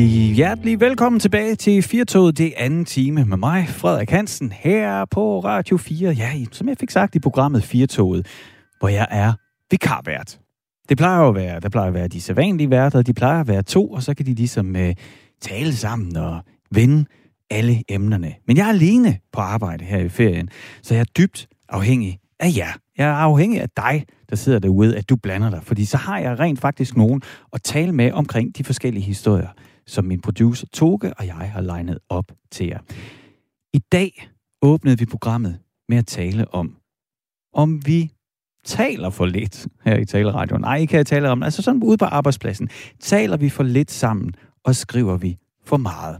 Hjertelig, hjertelig velkommen tilbage til Firtoget, det anden time med mig, Frederik Hansen, her på Radio 4. Ja, som jeg fik sagt i programmet Firtoget, hvor jeg er vikarvært. Det plejer jo at være, der plejer at være de sædvanlige værter, de plejer at være to, og så kan de ligesom øh, tale sammen og vende alle emnerne. Men jeg er alene på arbejde her i ferien, så jeg er dybt afhængig af jer. Jeg er afhængig af dig, der sidder derude, at du blander dig, fordi så har jeg rent faktisk nogen at tale med omkring de forskellige historier, som min producer Toge og jeg har legnet op til jer. I dag åbnede vi programmet med at tale om, om vi taler for lidt her i Taleradion. Nej, ikke her i Taleradion, altså sådan ude på arbejdspladsen. Taler vi for lidt sammen, og skriver vi for meget.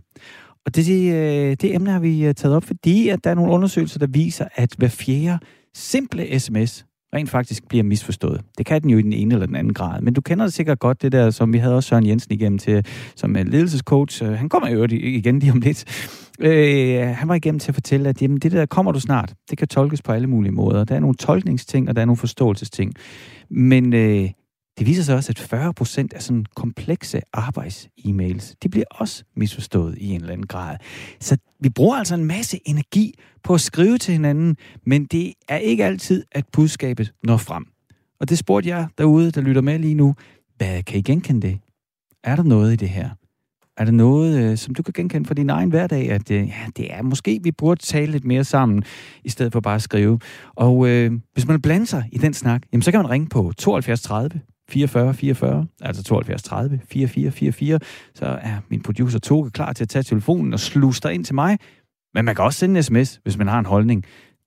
Og det, det, øh, det emne har vi øh, taget op, fordi at der er nogle undersøgelser, der viser, at hver fjerde simple sms rent faktisk bliver misforstået. Det kan den jo i den ene eller den anden grad. Men du kender det sikkert godt, det der, som vi havde også Søren Jensen igennem til, som er ledelsescoach. Øh, han kommer jo igen lige om lidt. Øh, han var igennem til at fortælle, at jamen, det der kommer du snart, det kan tolkes på alle mulige måder. Der er nogle tolkningsting, og der er nogle forståelsesting. Men øh, det viser sig også, at 40 procent af sådan komplekse arbejds-e-mails, de bliver også misforstået i en eller anden grad. Så vi bruger altså en masse energi på at skrive til hinanden, men det er ikke altid, at budskabet når frem. Og det spurgte jeg derude, der lytter med lige nu. Hvad kan I genkende det? Er der noget i det her? Er der noget, øh, som du kan genkende fra din egen hverdag, at øh, ja, det er måske, vi burde tale lidt mere sammen, i stedet for bare at skrive. Og øh, hvis man blander sig i den snak, jamen, så kan man ringe på 72 30 44 44, altså 72 30 44 44, så er min producer Toge klar til at tage telefonen og sluse dig ind til mig. Men man kan også sende en sms, hvis man har en holdning,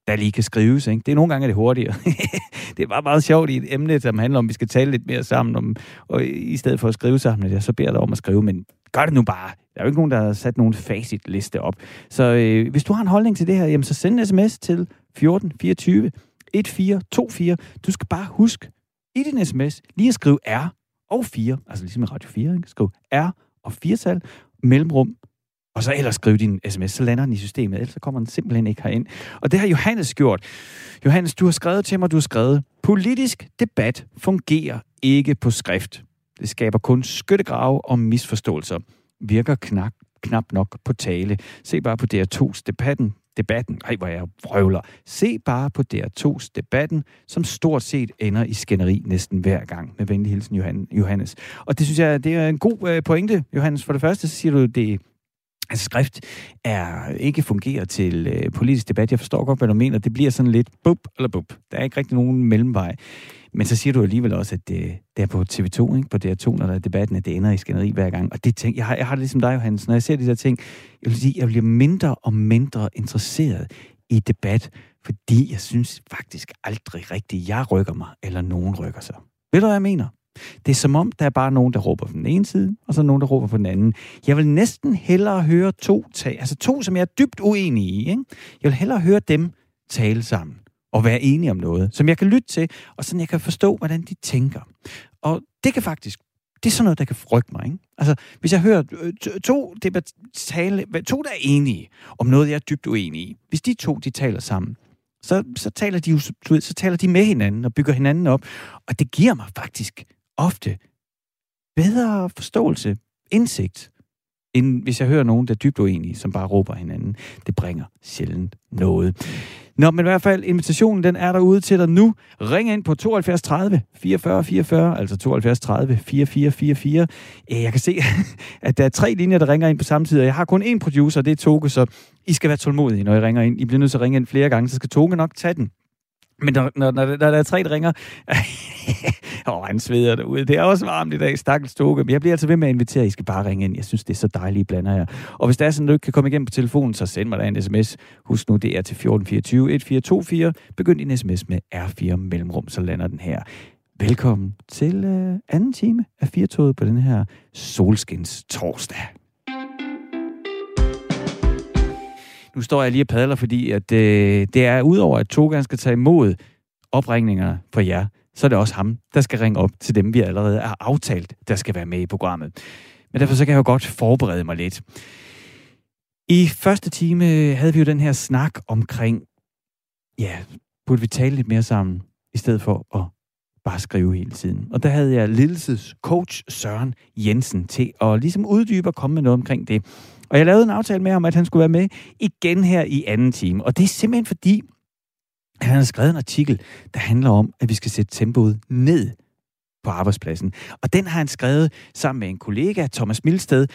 der lige kan skrives. Ikke? Det er nogle gange det hurtigere. det er bare meget sjovt i et emne, som handler om, at vi skal tale lidt mere sammen, om, og i stedet for at skrive sammen, jeg så beder jeg dig om at skrive, men gør det nu bare. Der er jo ikke nogen, der har sat nogen facitliste op. Så øh, hvis du har en holdning til det her, jamen, så send en sms til 1424 1424. Du skal bare huske, i din sms lige at skrive R og 4, altså ligesom i Radio 4, ikke? skriv R og 4-tal, mellemrum, og så ellers skrive din sms, så lander den i systemet, ellers så kommer den simpelthen ikke herind. Og det har Johannes gjort. Johannes, du har skrevet til mig, du har skrevet, politisk debat fungerer ikke på skrift. Det skaber kun skyttegrave og misforståelser. Virker knap, knap nok på tale. Se bare på DR2's debatten, debatten. Ej, hvor jeg vrøvler. Se bare på DR2's debatten, som stort set ender i skænderi næsten hver gang. Med venlig hilsen, Johannes. Og det synes jeg, det er en god øh, pointe, Johannes. For det første, så siger du, det Altså, skrift er ikke fungerer til øh, politisk debat. Jeg forstår godt, hvad du mener. Det bliver sådan lidt bup eller bup. Der er ikke rigtig nogen mellemvej. Men så siger du alligevel også, at det, det er på TV2, ikke? på DR2, når der er debatten, at det ender i skænderi hver gang. Og det tænk, jeg, har, jeg har det ligesom dig, Johannes. Når jeg ser de der ting, jeg vil sige, jeg bliver mindre og mindre interesseret i debat, fordi jeg synes faktisk aldrig rigtigt, jeg rykker mig, eller nogen rykker sig. Ved du, hvad jeg mener? Det er som om, der er bare nogen, der råber på den ene side, og så nogen, der råber på den anden. Jeg vil næsten hellere høre to tale, altså to, som jeg er dybt uenig i. Ikke? Jeg vil hellere høre dem tale sammen og være enige om noget, som jeg kan lytte til, og sådan jeg kan forstå, hvordan de tænker. Og det kan faktisk, det er sådan noget, der kan frygte mig. Ikke? Altså, hvis jeg hører øh, to, debat, tale, to, der er enige om noget, jeg er dybt uenig i, hvis de to, de taler sammen, så, så, taler de jo, så taler de med hinanden og bygger hinanden op. Og det giver mig faktisk ofte bedre forståelse, indsigt, end hvis jeg hører nogen, der er dybt uenige, som bare råber hinanden. Det bringer sjældent noget. Nå, men i hvert fald, invitationen den er derude til dig nu. Ring ind på 72 30 44 44, altså 72 30 44 44. Jeg kan se, at der er tre linjer, der ringer ind på samme tid, og jeg har kun én producer, det er Toge, så I skal være tålmodige, når I ringer ind. I bliver nødt til at ringe ind flere gange, så skal Toge nok tage den. Men når, når, når, når der er tre, der ringer, åh, han sveder derude. Det er også varmt i dag, stakkels toge. Men jeg bliver altså ved med at invitere, I skal bare ringe ind. Jeg synes, det er så dejligt, blander jeg. Og hvis der er sådan, du ikke kan komme igennem på telefonen, så send mig da en sms. Husk nu, det er til 1424 1424. Begynd din sms med R4 mellemrum, så lander den her. Velkommen til øh, anden time af Firtoget på den her solskins torsdag. Nu står jeg lige og padler, fordi at, øh, det er udover, at Togan skal tage imod opringninger for jer, så er det også ham, der skal ringe op til dem, vi allerede har aftalt, der skal være med i programmet. Men derfor så kan jeg jo godt forberede mig lidt. I første time havde vi jo den her snak omkring, ja, burde vi tale lidt mere sammen, i stedet for at bare skrive hele tiden. Og der havde jeg ledelses coach Søren Jensen til at ligesom uddybe og komme med noget omkring det. Og jeg lavede en aftale med ham, at han skulle være med igen her i anden time. Og det er simpelthen fordi, at han har skrevet en artikel, der handler om, at vi skal sætte tempoet ned på arbejdspladsen. Og den har han skrevet sammen med en kollega, Thomas Milsted.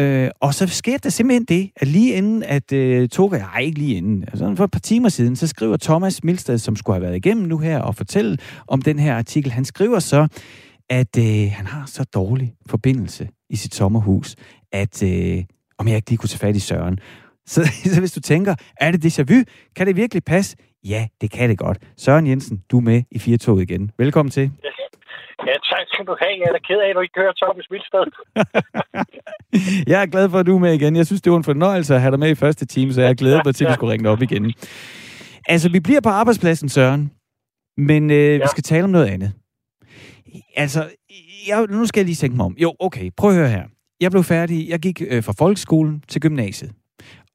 Øh, og så sker der simpelthen det, at lige inden at øh, Toga, nej ikke lige inden, altså for et par timer siden, så skriver Thomas Milsted, som skulle have været igennem nu her og fortælle om den her artikel, han skriver så, at øh, han har så dårlig forbindelse i sit sommerhus, at øh, om jeg ikke lige kunne tage fat i Søren. Så, så hvis du tænker, er det déjà vu? Kan det virkelig passe? Ja, det kan det godt. Søren Jensen, du er med i Firtoget igen. Velkommen til. Ja, tak skal du have. Jeg er da ked af, at du ikke hører Thomas Milsted. jeg er glad for, at du er med igen. Jeg synes, det var en fornøjelse at have dig med i første time, så jeg glæder mig til, at vi skulle ringe op igen. Altså, vi bliver på arbejdspladsen, Søren, men øh, ja. vi skal tale om noget andet. Altså, jeg, nu skal jeg lige tænke mig om. Jo, okay, prøv at høre her. Jeg blev færdig, jeg gik øh, fra folkeskolen til gymnasiet.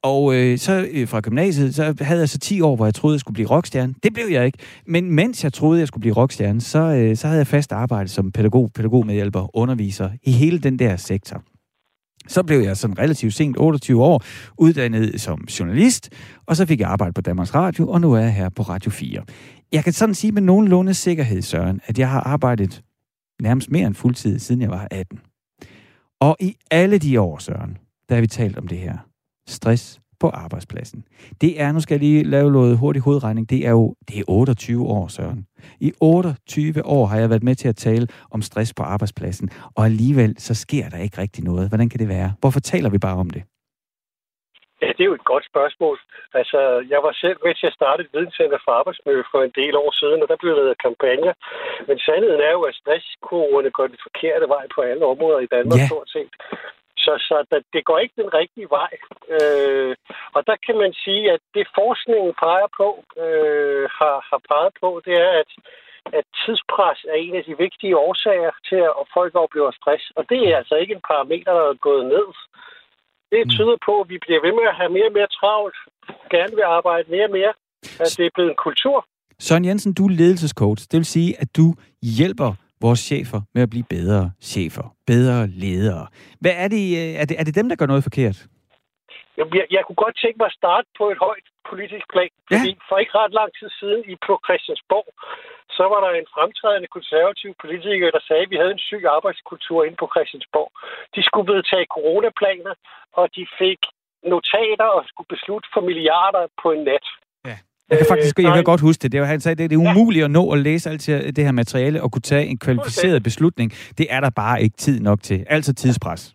Og øh, så øh, fra gymnasiet, så havde jeg så 10 år, hvor jeg troede, jeg skulle blive rockstjerne. Det blev jeg ikke. Men mens jeg troede, jeg skulle blive rockstjerne, så, øh, så havde jeg fast arbejde som pædagog, pædagogmedhjælper, underviser i hele den der sektor. Så blev jeg sådan relativt sent, 28 år, uddannet som journalist, og så fik jeg arbejde på Danmarks Radio, og nu er jeg her på Radio 4. Jeg kan sådan sige med nogenlunde sikkerhed, Søren, at jeg har arbejdet nærmest mere end fuldtid, siden jeg var 18. Og i alle de år, Søren, der har vi talt om det her stress på arbejdspladsen. Det er, nu skal jeg lige lave noget hurtig hovedregning, det er jo det er 28 år, Søren. I 28 år har jeg været med til at tale om stress på arbejdspladsen, og alligevel så sker der ikke rigtig noget. Hvordan kan det være? Hvorfor taler vi bare om det? Ja, det er jo et godt spørgsmål. Altså, jeg var selv med til at starte et videnscenter for arbejdsmiljø for en del år siden, og der blev lavet kampagner. Men sandheden er jo, at stresskurverne går den forkerte vej på alle områder i Danmark, ja. stort set. Så, så der, det går ikke den rigtige vej. Øh, og der kan man sige, at det forskningen peger på, øh, har, har peget på, det er, at, at tidspres er en af de vigtige årsager til, at folk oplever stress. Og det er altså ikke en parameter, der er gået ned. Det mm. tyder på, at vi bliver ved med at have mere og mere travlt, gerne vil arbejde mere og mere, at det er blevet en kultur. Søren Jensen, du er ledelsescoach. Det vil sige, at du hjælper vores chefer med at blive bedre chefer, bedre ledere. Hvad er det, øh, er det, er det dem, der gør noget forkert? Jeg, jeg kunne godt tænke mig at starte på et højt politisk plan, ja. fordi for ikke ret lang tid siden i på Christiansborg, så var der en fremtrædende konservativ politiker, der sagde, at vi havde en syg arbejdskultur inde på Christiansborg. De skulle vedtage coronaplaner, og de fik notater og skulle beslutte for milliarder på en nat. Jeg kan faktisk jeg kan godt huske det. det var, han sagde, det, det er umuligt ja. at nå at læse alt det her materiale og kunne tage en kvalificeret beslutning. Det er der bare ikke tid nok til. Altså tidspres.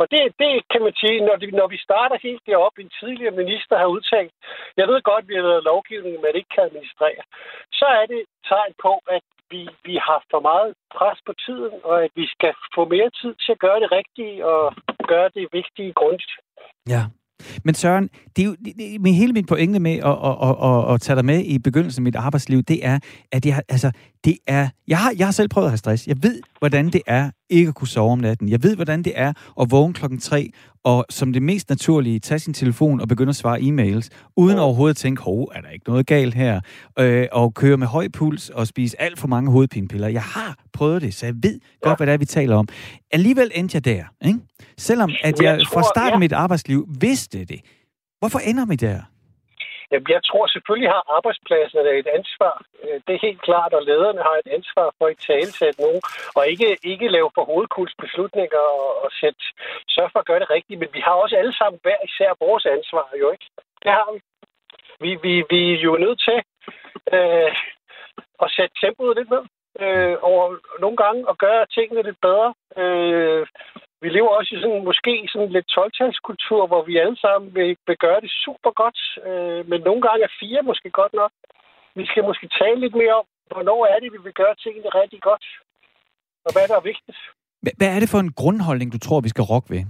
Og det, det kan man sige, når, det, når vi starter helt derop, en tidligere minister har udtalt, jeg ved godt, at vi har lavet lovgivning, man ikke kan administrere, så er det tegn på, at vi, vi har for meget pres på tiden, og at vi skal få mere tid til at gøre det rigtige og gøre det vigtige grundigt. Ja, men Søren, det er jo, det, det, hele min pointe med at, at, at, at, at tage dig med i begyndelsen af mit arbejdsliv, det er, at jeg, altså, det er, jeg, har, jeg har selv prøvet at have stress. Jeg ved, hvordan det er ikke at kunne sove om natten. Jeg ved, hvordan det er at vågne klokken tre og som det mest naturlige tage sin telefon og begynde at svare e-mails, uden overhovedet at tænke, hov, er der ikke noget galt her? Øh, og køre med høj puls og spise alt for mange hovedpinepiller. Jeg har prøvet det, så jeg ved godt, ja. hvad det er, vi taler om. Alligevel endte jeg der, ikke? Selvom at jeg, jeg tror, fra starten af ja. mit arbejdsliv vidste det. Hvorfor ender vi der? Jamen, jeg tror selvfølgelig har arbejdspladsen et ansvar. Øh, det er helt klart, og lederne har et ansvar for at tale til nogen, og ikke, ikke lave for hovedkuls beslutninger og, og sætte, sørge for at gøre det rigtigt. Men vi har også alle sammen hver især vores ansvar, jo ikke? Det har vi. Vi, vi, vi er jo nødt til øh, at sætte tempoet lidt ned øh, over nogle gange og gøre tingene lidt bedre. Øh, vi lever også i sådan måske sådan lidt 12 hvor vi alle sammen vil, vil gøre det super godt. Øh, men nogle gange er fire måske godt nok. Vi skal måske tale lidt mere om, hvornår er det, vi vil gøre tingene rigtig godt. Og hvad der er vigtigt. Hvad er det for en grundholdning, du tror, vi skal rokke ved?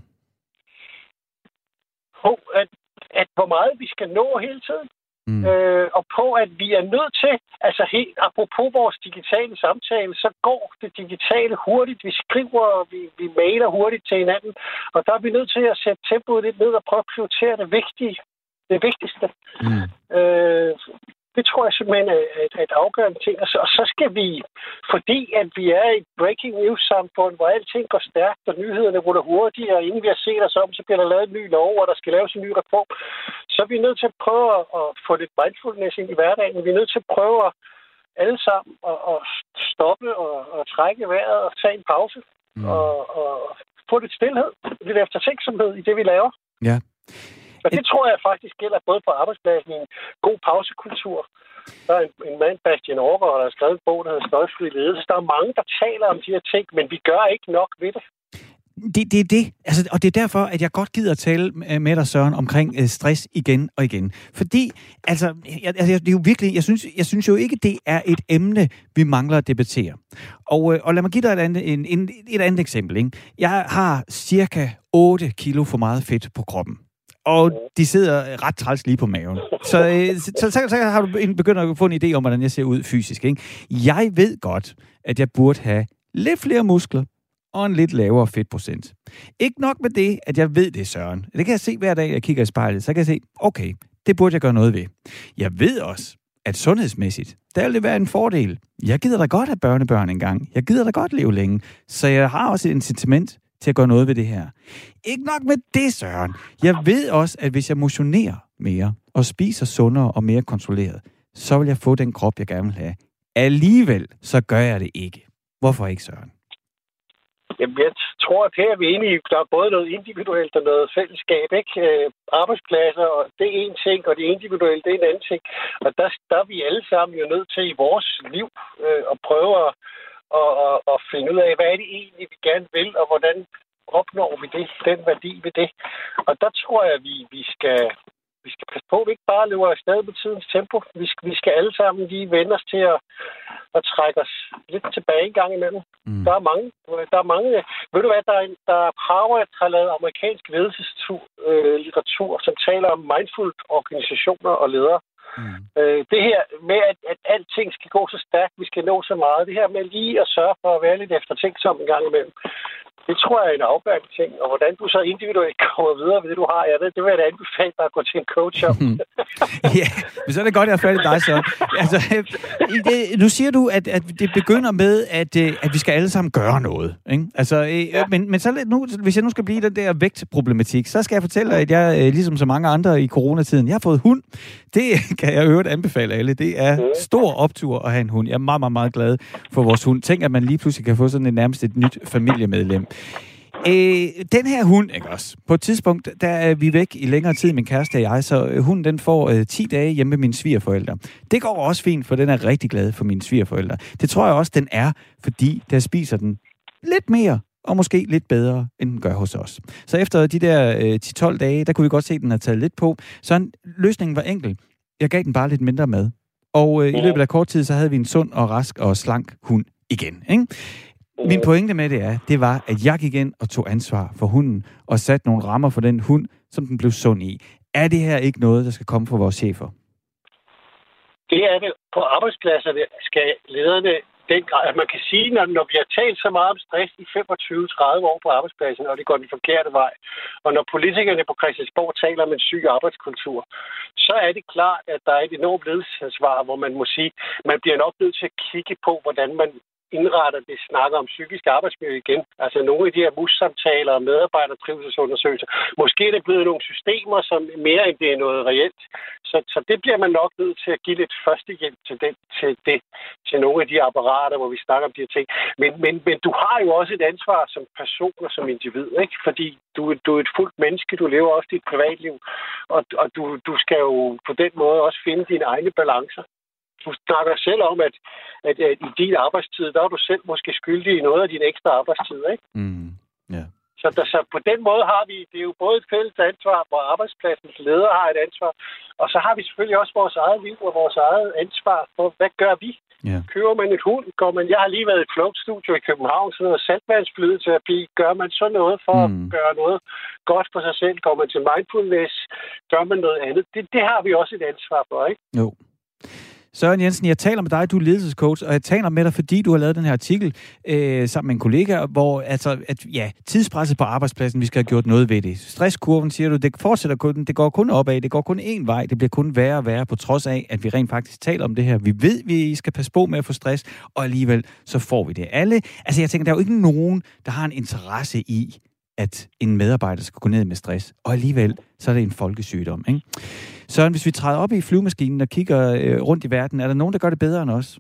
På, at, at hvor meget vi skal nå hele tiden. Mm. Øh, og på, at vi er nødt til, altså helt apropos vores digitale samtale, så går det digitale hurtigt. Vi skriver, vi, vi mailer hurtigt til hinanden, og der er vi nødt til at sætte tempoet lidt ned og prøve at prioritere det vigtige. Det vigtigste. Mm. Øh, det tror jeg simpelthen er et, et afgørende ting. Og så, og så skal vi, fordi at vi er et breaking news-samfund, hvor alting går stærkt, og nyhederne ruller hurtigt, og inden vi har set os om, så bliver der lavet en ny lov, og der skal laves en ny reform, så er vi nødt til at prøve at, at få lidt mindfulness ind i hverdagen. Vi er nødt til at prøve at alle sammen at, at stoppe og, og trække vejret og tage en pause mm. og, og få lidt stillhed, lidt eftertænksomhed i det, vi laver. Ja. Og det tror jeg faktisk gælder både på arbejdspladsen i en god pausekultur. Der er en, en mand, Bastian Aargaard, der har skrevet en bog, der hedder Støjfri Ledelse. Der er mange, der taler om de her ting, men vi gør ikke nok ved det. Det, det er det. Altså, og det er derfor, at jeg godt gider at tale med dig, Søren, omkring øh, stress igen og igen. Fordi, altså, jeg, altså, det er jo virkelig, jeg synes, jeg synes jo ikke, det er et emne, vi mangler at debattere. Og, øh, og lad mig give dig et andet, en, en, et andet eksempel. Ikke? Jeg har cirka 8 kilo for meget fedt på kroppen og de sidder ret træls lige på maven. Så, øh, så, så, så, så har du begyndt at få en idé om, hvordan jeg ser ud fysisk. Ikke? Jeg ved godt, at jeg burde have lidt flere muskler, og en lidt lavere fedtprocent. Ikke nok med det, at jeg ved det, Søren. Det kan jeg se hver dag, jeg kigger i spejlet. Så kan jeg se, okay, det burde jeg gøre noget ved. Jeg ved også, at sundhedsmæssigt, der vil det være en fordel. Jeg gider da godt have børnebørn engang. Jeg gider da godt leve længe. Så jeg har også et incitament til at gøre noget ved det her. Ikke nok med det, Søren. Jeg ved også, at hvis jeg motionerer mere og spiser sundere og mere kontrolleret, så vil jeg få den krop, jeg gerne vil have. Alligevel, så gør jeg det ikke. Hvorfor ikke, Søren? Jamen, jeg tror, at her er vi enige. Der er både noget individuelt og noget fællesskab. Ikke? Øh, arbejdspladser, og det er en ting, og det individuelle, det er en anden ting. Og der, der er vi alle sammen jo nødt til i vores liv øh, at prøve at, at, at, at finde ud af, hvad er det egentlig, vi gerne vil, og hvordan opnår vi det, den værdi ved det. Og der tror jeg, vi, vi skal vi skal passe på, at vi ikke bare løber afsted med tidens tempo. Vi skal, vi skal alle sammen lige vende os til at, at trække os lidt tilbage en gang imellem. Mm. Der er mange. Der er mange. Ved du hvad, der er, der er Harvard har lavet amerikansk ledelseslitteratur, øh, som taler om mindful organisationer og ledere. Mm. Øh, det her med, at, at alting skal gå så stærkt, vi skal nå så meget, det her med lige at sørge for at være lidt eftertænksom en gang imellem, det tror jeg er en afgørende ting. Og hvordan du så individuelt kommer videre med det, du har, ja, det, det vil jeg da anbefale dig at gå til en coach om. ja, men så er det godt, at jeg er færdig dig så. Altså, det, nu siger du, at, at det begynder med, at, øh, at vi skal alle sammen gøre noget. Ikke? Altså, øh, ja. men, men så nu, hvis jeg nu skal blive den der vægtproblematik, så skal jeg fortælle dig, at jeg, øh, ligesom så mange andre i coronatiden, jeg har fået hund. Det kan jeg øvrigt anbefale alle. Det er stor optur at have en hund. Jeg er meget, meget, meget glad for vores hund. Tænk, at man lige pludselig kan få sådan et nærmest et nyt familiemedlem. Øh, den her hund, ikke også? På et tidspunkt, der er vi væk i længere tid, min kæreste og jeg, så øh, hunden den får øh, 10 dage hjemme med mine svigerforældre. Det går også fint, for den er rigtig glad for mine svigerforældre. Det tror jeg også, den er, fordi der spiser den lidt mere og måske lidt bedre, end den gør hos os. Så efter de der øh, 10-12 dage, der kunne vi godt se, at den har taget lidt på. Så løsningen var enkel. Jeg gav den bare lidt mindre mad. Og øh, i løbet af kort tid, så havde vi en sund og rask og slank hund igen. Ikke? Min pointe med det er, det var, at jeg gik ind og tog ansvar for hunden, og satte nogle rammer for den hund, som den blev sund i. Er det her ikke noget, der skal komme fra vores chefer? Det er det. På arbejdspladserne skal lederne den grad, at man kan sige, når, når vi har talt så meget om stress i 25-30 år på arbejdspladsen, og det går den forkerte vej, og når politikerne på Christiansborg taler om en syg arbejdskultur, så er det klart, at der er et enormt ledelsesansvar, hvor man må sige, man bliver nok nødt til at kigge på, hvordan man indretter det snakker om psykisk arbejdsmiljø igen. Altså nogle af de her mus-samtaler og medarbejdertrivselsundersøgelser. Måske er det blevet nogle systemer, som mere end det er noget reelt. Så, så det bliver man nok nødt til at give lidt førstehjælp til, den, til, det, til nogle af de apparater, hvor vi snakker om de her ting. Men, men, men du har jo også et ansvar som person og som individ, ikke? fordi du, du er et fuldt menneske, du lever også dit privatliv, og, og du, du skal jo på den måde også finde dine egne balancer du snakker selv om, at, at, at i din arbejdstid, der er du selv måske skyldig i noget af din ekstra arbejdstid, ikke? Mm, yeah. Så, der, så på den måde har vi, det er jo både et fælles ansvar, hvor arbejdspladsens leder har et ansvar, og så har vi selvfølgelig også vores eget liv og vores eget ansvar for, hvad gør vi? Yeah. Kører man et hund? Går man, jeg har lige været i et flugtstudio i København, sådan noget saltvandsflydeterapi. Gør man så noget for mm. at gøre noget godt for sig selv? Går man til mindfulness? Gør man noget andet? Det, det har vi også et ansvar for, ikke? Jo. Søren Jensen, jeg taler med dig, du er ledelsescoach, og jeg taler med dig, fordi du har lavet den her artikel øh, sammen med en kollega, hvor altså, at, ja, tidspresset på arbejdspladsen, vi skal have gjort noget ved det. Stresskurven, siger du, det fortsætter kun, det går kun opad, det går kun én vej, det bliver kun værre og værre, på trods af, at vi rent faktisk taler om det her. Vi ved, vi skal passe på med at få stress, og alligevel så får vi det. Alle, altså jeg tænker, der er jo ikke nogen, der har en interesse i, at en medarbejder skal gå ned med stress, og alligevel så er det en folkesygdom. Ikke? Så hvis vi træder op i flyvemaskinen og kigger øh, rundt i verden, er der nogen, der gør det bedre end os?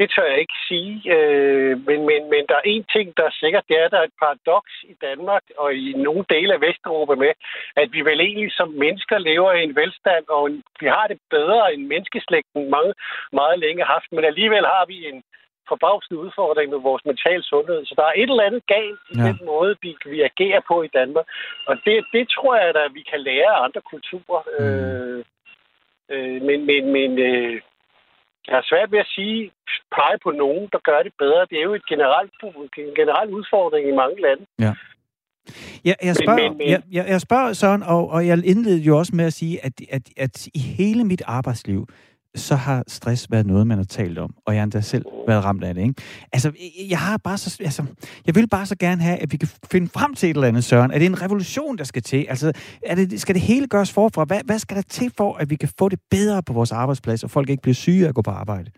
Det tør jeg ikke sige, øh, men, men, men der er en ting, der er sikkert, det er, at der er et paradoks i Danmark og i nogle dele af Vesteuropa med, at vi vel egentlig som mennesker lever i en velstand, og vi har det bedre end menneskeslægten mange, meget længe haft, men alligevel har vi en, forbavsende udfordring med vores mentale sundhed. Så der er et eller andet galt i ja. den måde, vi, vi agerer på i Danmark. Og det, det tror jeg, at vi kan lære af andre kulturer. Mm. Øh, øh, men men, men øh, jeg har svært ved at sige, pege på nogen, der gør det bedre. Det er jo et generelt, en generel udfordring i mange lande. Ja. Ja, jeg, spørger, men, men, men... Jeg, jeg, jeg spørger sådan, og, og jeg indledte jo også med at sige, at, at, at i hele mit arbejdsliv, så har stress været noget, man har talt om, og jeg har endda selv været ramt af det. Ikke? Altså, jeg har bare så, altså, jeg vil bare så gerne have, at vi kan finde frem til et eller andet, Søren. Er det en revolution, der skal til? Altså, er det, skal det hele gøres forfra? Hvad, hvad skal der til for, at vi kan få det bedre på vores arbejdsplads, og folk ikke bliver syge af at gå på arbejde?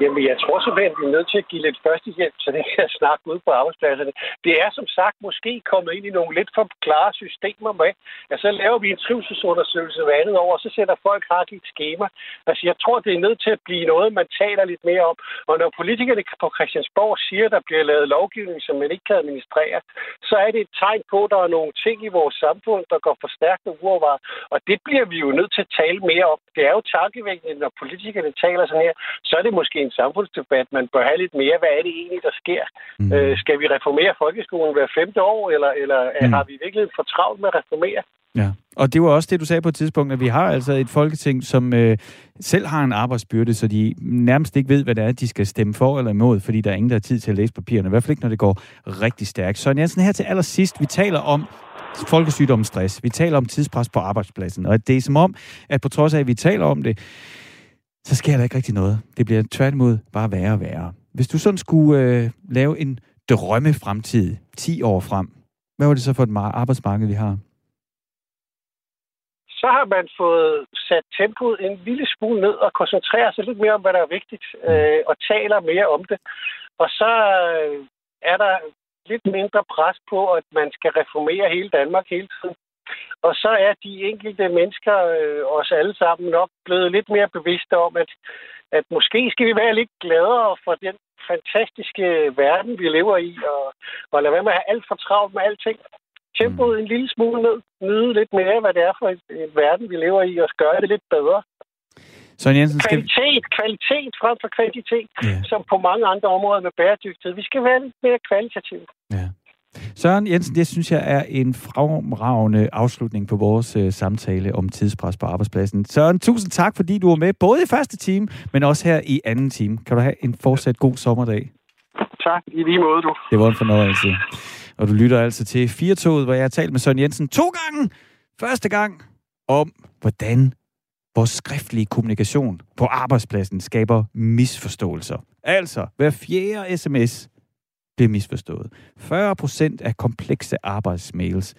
Jamen, jeg tror simpelthen, at vi er nødt til at give lidt førstehjælp til det her snak ude på arbejdspladserne. Det er som sagt måske kommet ind i nogle lidt for klare systemer med, at så laver vi en trivselsundersøgelse hver andet år, og så sætter folk ret i et schema. Altså, jeg tror, det er nødt til at blive noget, man taler lidt mere om. Og når politikerne på Christiansborg siger, at der bliver lavet lovgivning, som man ikke kan administrere, så er det et tegn på, at der er nogle ting i vores samfund, der går for stærkt og uovervaret. Og det bliver vi jo nødt til at tale mere om. Det er jo tankevækkende, når politikerne taler sådan her, så er det måske en samfundsdebat. Man bør have lidt mere, hvad er det egentlig, der sker? Mm. Øh, skal vi reformere folkeskolen hver femte år, eller, eller mm. har vi virkelig for travlt med at reformere? Ja, og det var også det, du sagde på et tidspunkt, at vi har altså et folketing, som øh, selv har en arbejdsbyrde, så de nærmest ikke ved, hvad det er, de skal stemme for eller imod, fordi der er ingen, der har tid til at læse papirerne. I hvert fald ikke, når det går rigtig stærkt. Så Jensen, her til allersidst, vi taler om folkesygdom stress. Vi taler om tidspres på arbejdspladsen, og det er som om, at på trods af, at vi taler om det, så sker der ikke rigtig noget. Det bliver tværtimod bare værre og værre. Hvis du sådan skulle øh, lave en drømme fremtid 10 år frem, hvad var det så for et arbejdsmarked, vi har? Så har man fået sat tempoet en lille smule ned og koncentreret sig lidt mere om, hvad der er vigtigt, øh, og taler mere om det. Og så øh, er der lidt mindre pres på, at man skal reformere hele Danmark hele tiden. Og så er de enkelte mennesker, øh, os alle sammen, nok blevet lidt mere bevidste om, at, at måske skal vi være lidt gladere for den fantastiske verden, vi lever i, og, og lade være med at have alt for travlt med alting. Tempoet en lille smule ned, nyde lidt mere, hvad det er for et verden, vi lever i, og gøre det lidt bedre. Søren Jensen, skal... Kvalitet, kvalitet frem for kvantitet, yeah. som på mange andre områder med bæredygtighed. Vi skal være lidt mere kvalitative. Søren Jensen, det synes jeg er en fremragende afslutning på vores uh, samtale om tidspres på arbejdspladsen. Søren, tusind tak, fordi du var med, både i første time, men også her i anden time. Kan du have en fortsat god sommerdag? Tak, i lige måde du. Det var en fornøjelse. Og du lytter altså til Firtoget, hvor jeg har talt med Søren Jensen to gange. Første gang om, hvordan vores skriftlige kommunikation på arbejdspladsen skaber misforståelser. Altså, hver fjerde sms bliver misforstået. 40 procent af komplekse arbejdsmails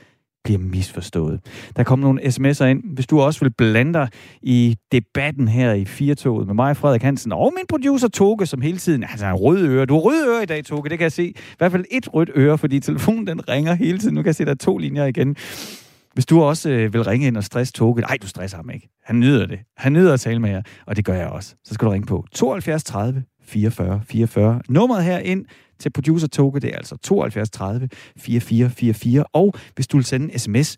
bliver misforstået. Der kommer nogle sms'er ind. Hvis du også vil blande dig i debatten her i Firtoget med mig, Frederik Hansen, og min producer Toge, som hele tiden... Altså, en rød øre. Du har rød øre i dag, Toge, det kan jeg se. I hvert fald et rødt øre, fordi telefonen den ringer hele tiden. Nu kan jeg se, der er to linjer igen. Hvis du også øh, vil ringe ind og stresse Toge, nej, du stresser ham ikke. Han nyder det. Han nyder at tale med jer, og det gør jeg også. Så skal du ringe på 72 30 44 44. Nummeret her ind til producer Toge, det er altså 72 30 44 44. Og hvis du vil sende en sms,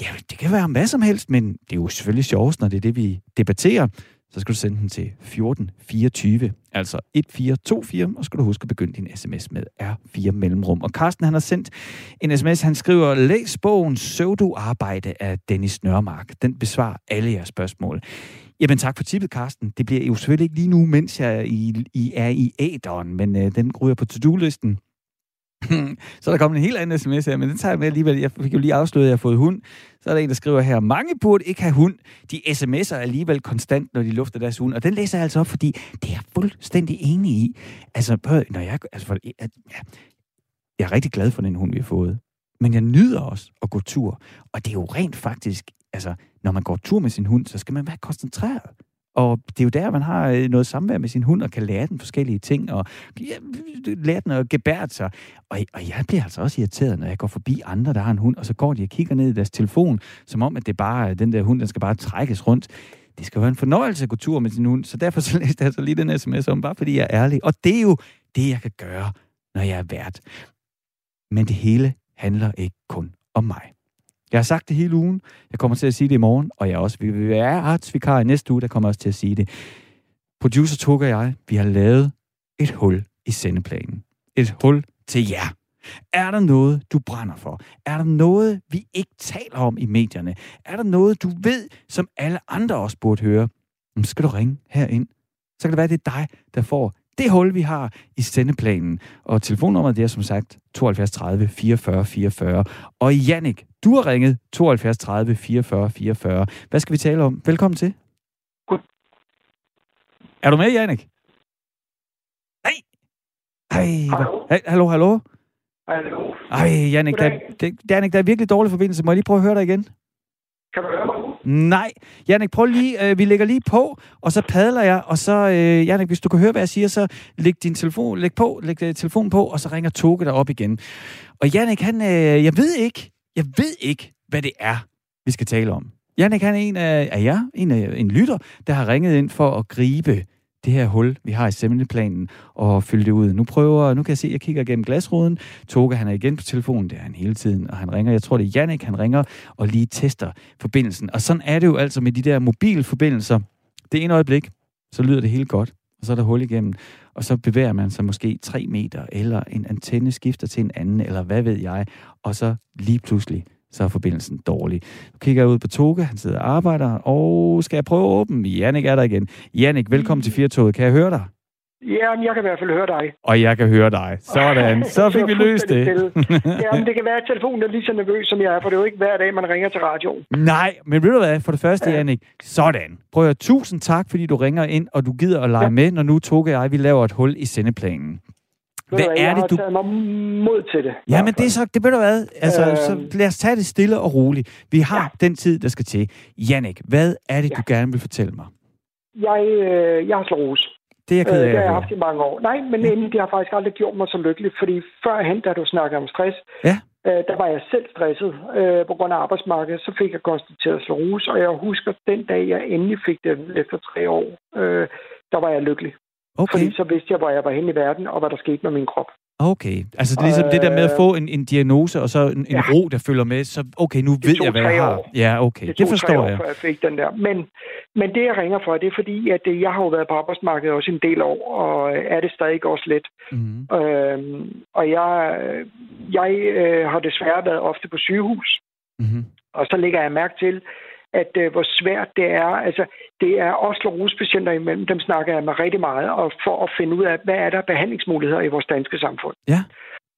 ja, det kan være om hvad som helst, men det er jo selvfølgelig sjovest, når det er det, vi debatterer. Så skal du sende den til 1424, altså 1424, og skal du huske at begynde din sms med R4 mellemrum. Og Carsten, han har sendt en sms, han skriver, læs bogen Søvdu-arbejde af Dennis Nørmark. Den besvarer alle jeres spørgsmål. Jamen tak for tippet, Carsten. Det bliver jo selvfølgelig ikke lige nu, mens jeg I, I er i æderen, men øh, den ryger på to-do-listen. så er der kommet en helt anden sms her, men den tager jeg med alligevel. Jeg fik jo lige afsløret, at jeg har fået hund. Så er der en, der skriver her, mange burde ikke have hund. De sms'er alligevel konstant, når de lufter deres hund. Og den læser jeg altså op, fordi det er jeg fuldstændig enig i. Altså, når jeg, altså for, ja, jeg er rigtig glad for den hund, vi har fået. Men jeg nyder også at gå tur. Og det er jo rent faktisk, altså, når man går tur med sin hund, så skal man være koncentreret. Og det er jo der, man har øh, noget samvær med sin hund, og kan lære den forskellige ting, og lære den at gebære sig. Og, og jeg bliver altså også irriteret, når jeg går forbi andre, der har en hund, og så går de og kigger ned i deres telefon, som om, at det bare øh, den der hund, den skal bare trækkes rundt. Det skal være en fornøjelse at gå tur med sin hund, så derfor så læste jeg altså lige den sms om, bare fordi jeg er ærlig. Og det er jo det, jeg kan gøre, når jeg er vært. Men det hele handler ikke kun om mig. Jeg har sagt det hele ugen. Jeg kommer til at sige det i morgen, og jeg også vil være artsvikar i næste uge, der kommer også til at sige det. Producer Tog og jeg, vi har lavet et hul i sendeplanen. Et hul til jer. Er der noget, du brænder for? Er der noget, vi ikke taler om i medierne? Er der noget, du ved, som alle andre også burde høre? Så skal du ringe herind. Så kan det være, det er dig, der får det hul, vi har i sendeplanen. Og telefonnummeret det er som sagt 72 30 44 44. Og Jannik, du har ringet 72 30 44 44. Hvad skal vi tale om? Velkommen til. God. Er du med, Jannik? Hej. Hej. Hallo. Hey, hallo, hallo. Hallo. Ej, Jannik, der, der, Jannik, der er virkelig dårlig forbindelse. Må jeg lige prøve at høre dig igen? Kan du høre mig Nej. Jannik, prøv lige, øh, vi lægger lige på, og så padler jeg, og så, øh, Jannik, hvis du kan høre, hvad jeg siger, så læg din telefon, læg på, læg øh, telefonen på, og så ringer Toge dig op igen. Og Jannik, han, øh, jeg ved ikke, jeg ved ikke, hvad det er, vi skal tale om. Jannik, han er en af, af jer, en, af, en lytter, der har ringet ind for at gribe det her hul, vi har i semmelplanen, og fylde det ud. Nu prøver, nu kan jeg se, at jeg kigger gennem glasruden. Toga, han er igen på telefonen, det er han hele tiden, og han ringer, jeg tror det er Jannik, han ringer og lige tester forbindelsen. Og sådan er det jo altså med de der mobilforbindelser. Det ene øjeblik, så lyder det helt godt, og så er der hul igennem, og så bevæger man sig måske 3 meter, eller en antenne skifter til en anden, eller hvad ved jeg, og så lige pludselig, så er forbindelsen dårlig. Nu kigger jeg ud på Toge, han sidder og arbejder, og skal jeg prøve at åbne? Jannik er der igen. Jannik, velkommen til Firtoget. Kan jeg høre dig? Ja, jeg kan i hvert fald høre dig. Og jeg kan høre dig. Sådan. Så fik vi løst det. ja, men det kan være, at telefonen er lige så nervøs, som jeg er, for det er jo ikke hver dag, man ringer til radioen. Nej, men ved du hvad? For det første, ja. Jannik, sådan. Prøv at tusind tak, fordi du ringer ind, og du gider at lege ja. med, når nu Toge og jeg, vi laver et hul i sendeplanen. Hvad er jeg det, har du... taget mig mod til det. Ja, men det er så, det ved du hvad, altså, øh... så lad os tage det stille og roligt. Vi har ja. den tid, der skal til. Jannik, hvad er det, ja. du gerne vil fortælle mig? Jeg, øh, jeg har slået Det er jeg ked af. Øh, det har jeg haft i mange år. Nej, men ja. det har faktisk aldrig gjort mig så lykkelig, fordi førhen, da du snakker om stress, ja. øh, der var jeg selv stresset øh, på grund af arbejdsmarkedet. Så fik jeg konstateret slås, og jeg husker den dag, jeg endelig fik det efter tre år, øh, der var jeg lykkelig. Okay. Fordi så vidste jeg, hvor jeg var henne i verden, og hvad der skete med min krop. Okay, altså det er ligesom øh, det der med at få en, en diagnose, og så en, en ja. ro, der følger med, så okay, nu ved jeg, hvad jeg har. År. Ja, okay, det, det forstår år, jeg. Jeg fik den der. Men, men det, jeg ringer for, det er fordi, at jeg har jo været på arbejdsmarkedet også en del år, og er det stadig også lidt. Mm-hmm. Øhm, og jeg, jeg øh, har desværre været ofte på sygehus. Mm-hmm. Og så lægger jeg mærke til, at øh, hvor svært det er. Altså, det er Oslo ruspatienter imellem, dem snakker jeg med rigtig meget, og for at finde ud af, hvad er der behandlingsmuligheder i vores danske samfund. Ja.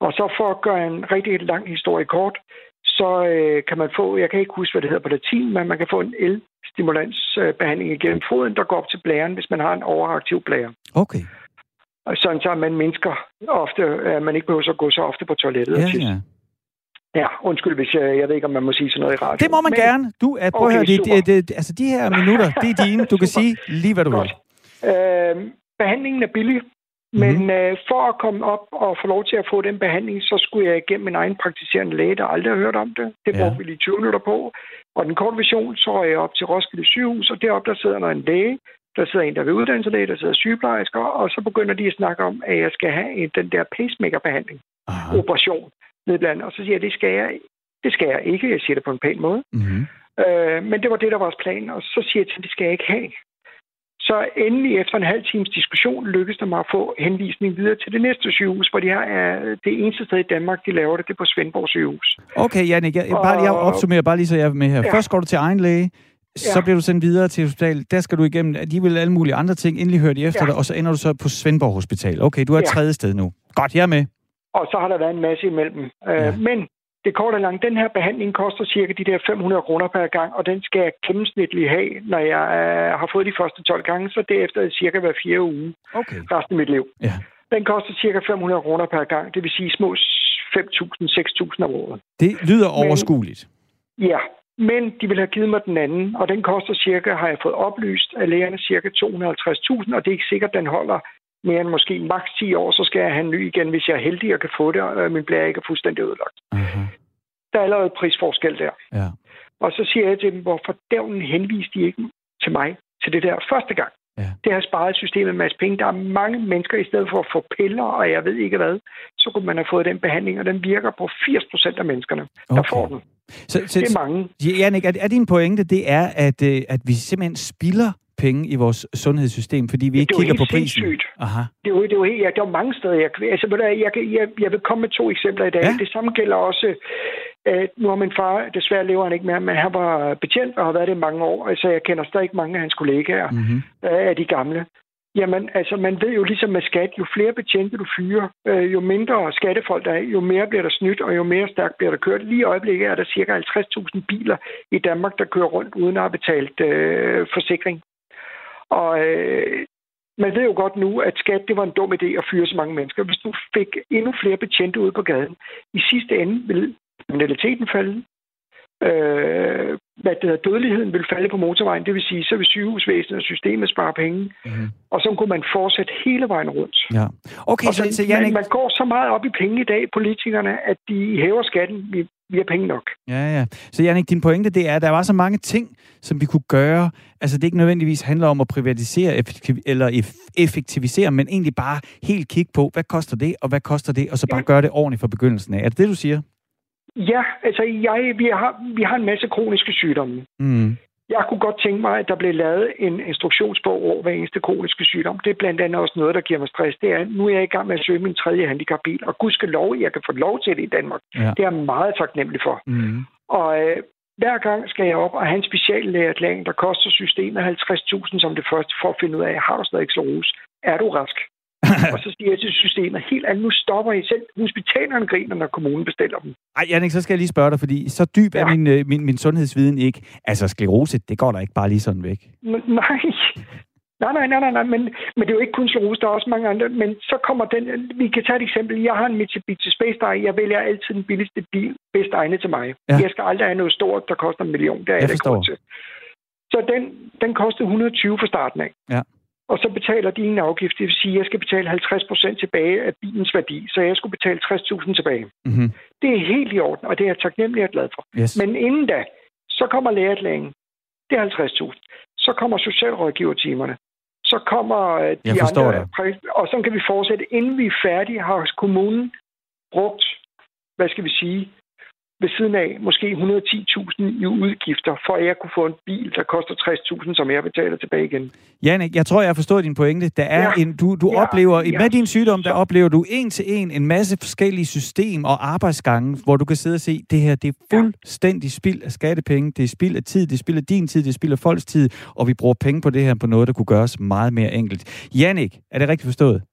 Og så for at gøre en rigtig lang historie kort, så øh, kan man få, jeg kan ikke huske, hvad det hedder på latin, men man kan få en el-stimulansbehandling igennem foden, der går op til blæren, hvis man har en overaktiv blære. Okay. Og sådan så man mennesker ofte, at man ikke behøver at gå så ofte på toilettet. Ja, ja. Ja, undskyld, hvis jeg, jeg ved ikke, om man må sige sådan noget i radio. Det må man Men, gerne. Du, at, prøv okay, at høre, det, det, det, altså de her minutter, det er dine. Du kan sige lige, hvad du Godt. vil. Øh, behandlingen er billig, men mm-hmm. øh, for at komme op og få lov til at få den behandling, så skulle jeg igennem min egen praktiserende læge, der aldrig har hørt om det. Det brugte ja. vi lige 20 minutter på. Og den korte vision, så er jeg op til Roskilde sygehus, og deroppe der sidder der en læge, der sidder en, der vil læge, der sidder sygeplejersker, og så begynder de at snakke om, at jeg skal have en, den der pacemaker-behandling, Aha. operation nedblandet. Og så siger jeg, det skal jeg, det skal jeg ikke. Jeg siger det på en pæn måde. Mm-hmm. Øh, men det var det, der var vores plan. Og så siger jeg til det skal jeg ikke have. Så endelig efter en halv times diskussion lykkedes det mig at få henvisning videre til det næste sygehus, hvor de her er det eneste sted i Danmark, de laver det, det er på Svendborg sygehus. Okay, Jannik, jeg, bare lige, opsummerer bare lige, så jeg er med her. Ja. Først går du til egen læge, så ja. bliver du sendt videre til hospital. Der skal du igennem de vil alle mulige andre ting. Endelig hører de efter ja. dig, og så ender du så på Svendborg Hospital. Okay, du er ja. tredje sted nu. Godt, jeg er med. Og så har der været en masse imellem. Ja. Men det korte og langt, den her behandling koster cirka de der 500 kroner per gang, og den skal jeg gennemsnitligt have, når jeg øh, har fået de første 12 gange, så derefter cirka hver fire uge okay. resten af mit liv. Ja. Den koster cirka 500 kroner per gang, det vil sige små 5.000-6.000 om året. Det lyder overskueligt. Men, ja, men de vil have givet mig den anden, og den koster cirka, har jeg fået oplyst af lægerne, cirka 250.000, og det er ikke sikkert, den holder mere end måske maks 10 år, så skal jeg have en ny igen, hvis jeg er heldig og kan få det, og min blære ikke er fuldstændig ødelagt. Uh-huh. Der er allerede prisforskel der. Ja. Og så siger jeg til dem, hvorfor dævnen henviste de ikke til mig til det der første gang? Ja. Det har sparet systemet en masse penge. Der er mange mennesker, i stedet for at få piller, og jeg ved ikke hvad, så kunne man have fået den behandling, og den virker på 80 procent af menneskerne, okay. der får den. Så, så, det er mange. Janik, er, er din pointe, det er, at, øh, at vi simpelthen spilder penge i vores sundhedssystem, fordi vi ikke kigger på prisen. Aha. Det er jo, det er jo helt, ja, der er mange steder. Jeg, altså, jeg, jeg, jeg vil komme med to eksempler i dag. Ja? Det samme gælder også, at nu har min far, desværre lever han ikke mere, men han var betjent og har været det i mange år. Altså, jeg kender stadig mange af hans kollegaer mm-hmm. af de gamle. Jamen, altså, man ved jo ligesom med skat, jo flere betjente du fyrer, øh, jo mindre skattefolk der er, jo mere bliver der snydt, og jo mere stærkt bliver der kørt. Lige i øjeblikket er der cirka 50.000 biler i Danmark, der kører rundt uden at have betalt øh, forsikring. Og øh, man ved jo godt nu, at skat, det var en dum idé at fyre så mange mennesker. Hvis du fik endnu flere betjente ud på gaden, i sidste ende vil kriminaliteten falde, øh, hvad det hedder, dødeligheden vil falde på motorvejen. Det vil sige, så vil sygehusvæsenet og systemet spare penge. Mm-hmm. Og så kunne man fortsætte hele vejen rundt. Ja. Okay, og så, så, så man, man går så meget op i penge i dag, politikerne, at de hæver skatten. Vi, vi har penge nok. Ja, ja. Så Jannik, din pointe det er, at der var så mange ting, som vi kunne gøre. Altså, det ikke nødvendigvis handler om at privatisere effektiv- eller effektivisere, men egentlig bare helt kigge på, hvad koster det, og hvad koster det, og så bare ja. gøre det ordentligt fra begyndelsen af. Er det det, du siger? Ja, altså jeg, vi, har, vi har en masse kroniske sygdomme. Mm. Jeg kunne godt tænke mig, at der blev lavet en instruktionsbog over hver eneste kroniske sygdom. Det er blandt andet også noget, der giver mig stress. Det er, nu er jeg i gang med at søge min tredje handicapbil, og gud skal lov, jeg kan få lov til det i Danmark. Ja. Det er jeg meget taknemmelig for. Mm. Og øh, hver gang skal jeg op og have en speciallægerklæring, der koster systemet 50.000 som det første, for at finde ud af, har du stadig sklerose? Er du rask? Og så siger jeg til systemet, helt andet, nu stopper I selv. Hospitalerne griner, når kommunen bestiller dem. Ej, Jannik, så skal jeg lige spørge dig, fordi så dyb er ja. min, øh, min, min sundhedsviden ikke. Altså, sklerose, det går der ikke bare lige sådan væk. Men, nej. Nej, nej, nej, nej, nej, men, men det er jo ikke kun sklerose, der er også mange andre. Men så kommer den, vi kan tage et eksempel. Jeg har en Mitsubishi Space Star. Jeg vælger altid den billigste bil, bedst egnet til mig. Ja. Jeg skal aldrig have noget stort, der koster en million. Det er jeg, jeg forstår. Til. Så den, den kostede 120 fra starten af. Ja og så betaler de en afgift. Det vil sige, at jeg skal betale 50 procent tilbage af bilens værdi, så jeg skulle betale 60.000 tilbage. Mm-hmm. Det er helt i orden, og det er jeg taknemmelig og glad for. Yes. Men inden da, så kommer lægertlægen. Det er 50.000. Så kommer socialrådgivertimerne. Så kommer øh, de andre. Det. Og så kan vi fortsætte. Inden vi er færdige, har kommunen brugt, hvad skal vi sige, ved siden af måske 110.000 i udgifter, for at jeg kunne få en bil, der koster 60.000, som jeg betaler tilbage igen. Janik, jeg tror, jeg forstår din pointe. Der er ja. en, du, du ja. oplever, ja. med din sygdom, der oplever du en til en en masse forskellige system og arbejdsgange, hvor du kan sidde og se, det her, det er fuldstændig spild af skattepenge, det er spild af tid, det er spild af din tid, det er spild af folks tid, og vi bruger penge på det her på noget, der kunne gøres meget mere enkelt. Janik, er det rigtigt forstået?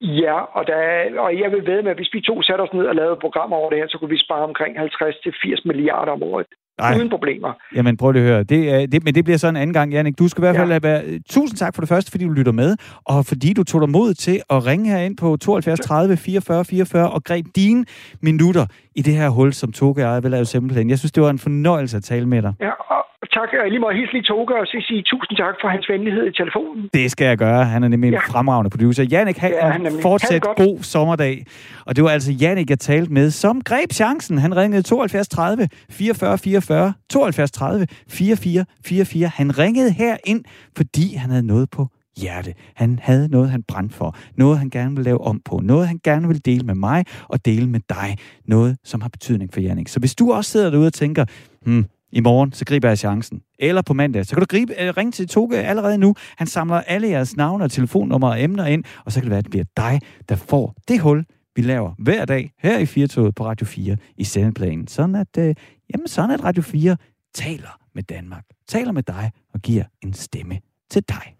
Ja, og, der, og jeg vil ved med, at hvis vi to satte os ned og lavede programmer over det her, så kunne vi spare omkring 50-80 milliarder om året. Ej. Uden problemer. Jamen prøv lige at høre. Det, det, men det bliver sådan en anden gang, Jannik. Du skal i hvert fald ja. have Tusind tak for det første, fordi du lytter med, og fordi du tog dig mod til at ringe herind på 72 30 44 44 og greb dine minutter i det her hul, som Toge og jeg vil lave simpelthen. Jeg synes, det var en fornøjelse at tale med dig. Ja, og tak. Jeg lige må hilse lige Toge og sige tusind tak for hans venlighed i telefonen. Det skal jeg gøre. Han er nemlig ja. en fremragende producer. Jannik, have ja, en fortsat god sommerdag. Og det var altså Jannik, jeg talte med, som greb chancen. Han ringede 72 30 44 44. 72 30 44 44. Han ringede her ind, fordi han havde noget på hjerte. Han havde noget, han brændte for. Noget, han gerne vil lave om på. Noget, han gerne vil dele med mig og dele med dig. Noget, som har betydning for Jannik. Så hvis du også sidder derude og tænker, hmm, i morgen, så griber jeg chancen. Eller på mandag, så kan du gribe, øh, ringe til Toge allerede nu. Han samler alle jeres navne og telefonnumre og emner ind, og så kan det være, at det bliver dig, der får det hul, vi laver hver dag her i Firtoget på Radio 4 i sendeplanen. Sådan at, øh, jamen sådan at Radio 4 taler med Danmark, taler med dig og giver en stemme til dig.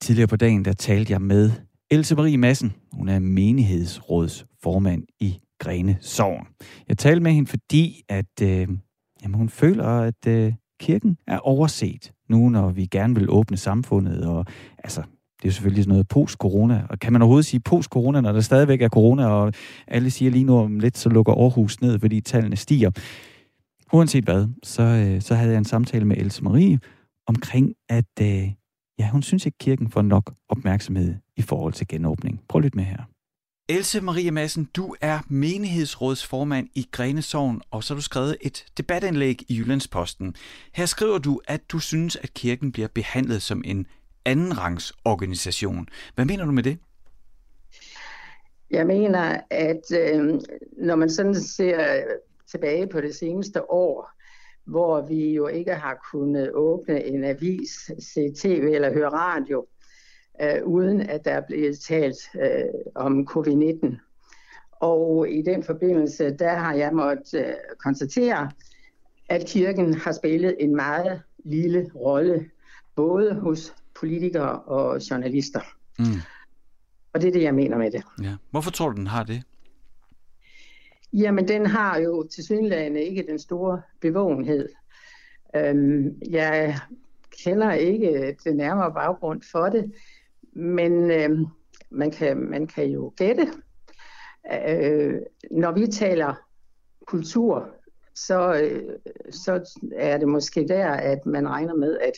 Tidligere på dagen, der talte jeg med Else Marie Madsen. Hun er menighedsrådsformand i Grene Sogn. Jeg talte med hende, fordi at, øh, jamen, hun føler, at øh, kirken er overset nu, når vi gerne vil åbne samfundet. Og altså, det er jo selvfølgelig sådan noget post-corona. Og kan man overhovedet sige post-corona, når der stadigvæk er corona, og alle siger lige nu om lidt, så lukker Aarhus ned, fordi tallene stiger. Uanset hvad, så, øh, så havde jeg en samtale med Else Marie omkring, at øh, ja, hun synes ikke, kirken får nok opmærksomhed i forhold til genåbning. Prøv lidt med her. Else Marie Madsen, du er menighedsrådsformand i Grenesovn, og så har du skrevet et debatindlæg i Jyllandsposten. Her skriver du, at du synes, at kirken bliver behandlet som en andenrangs organisation. Hvad mener du med det? Jeg mener, at øh, når man sådan ser tilbage på det seneste år, hvor vi jo ikke har kunnet åbne en avis, se tv eller høre radio, øh, uden at der er blevet talt øh, om covid-19. Og i den forbindelse, der har jeg måttet øh, konstatere, at kirken har spillet en meget lille rolle, både hos politikere og journalister. Mm. Og det er det, jeg mener med det. Ja. Hvorfor tror du, den har det? Jamen, den har jo til synligheden ikke den store bevågenhed. Øhm, jeg kender ikke det nærmere baggrund for det, men øh, man, kan, man kan jo gætte. Øh, når vi taler kultur, så, øh, så er det måske der, at man regner med, at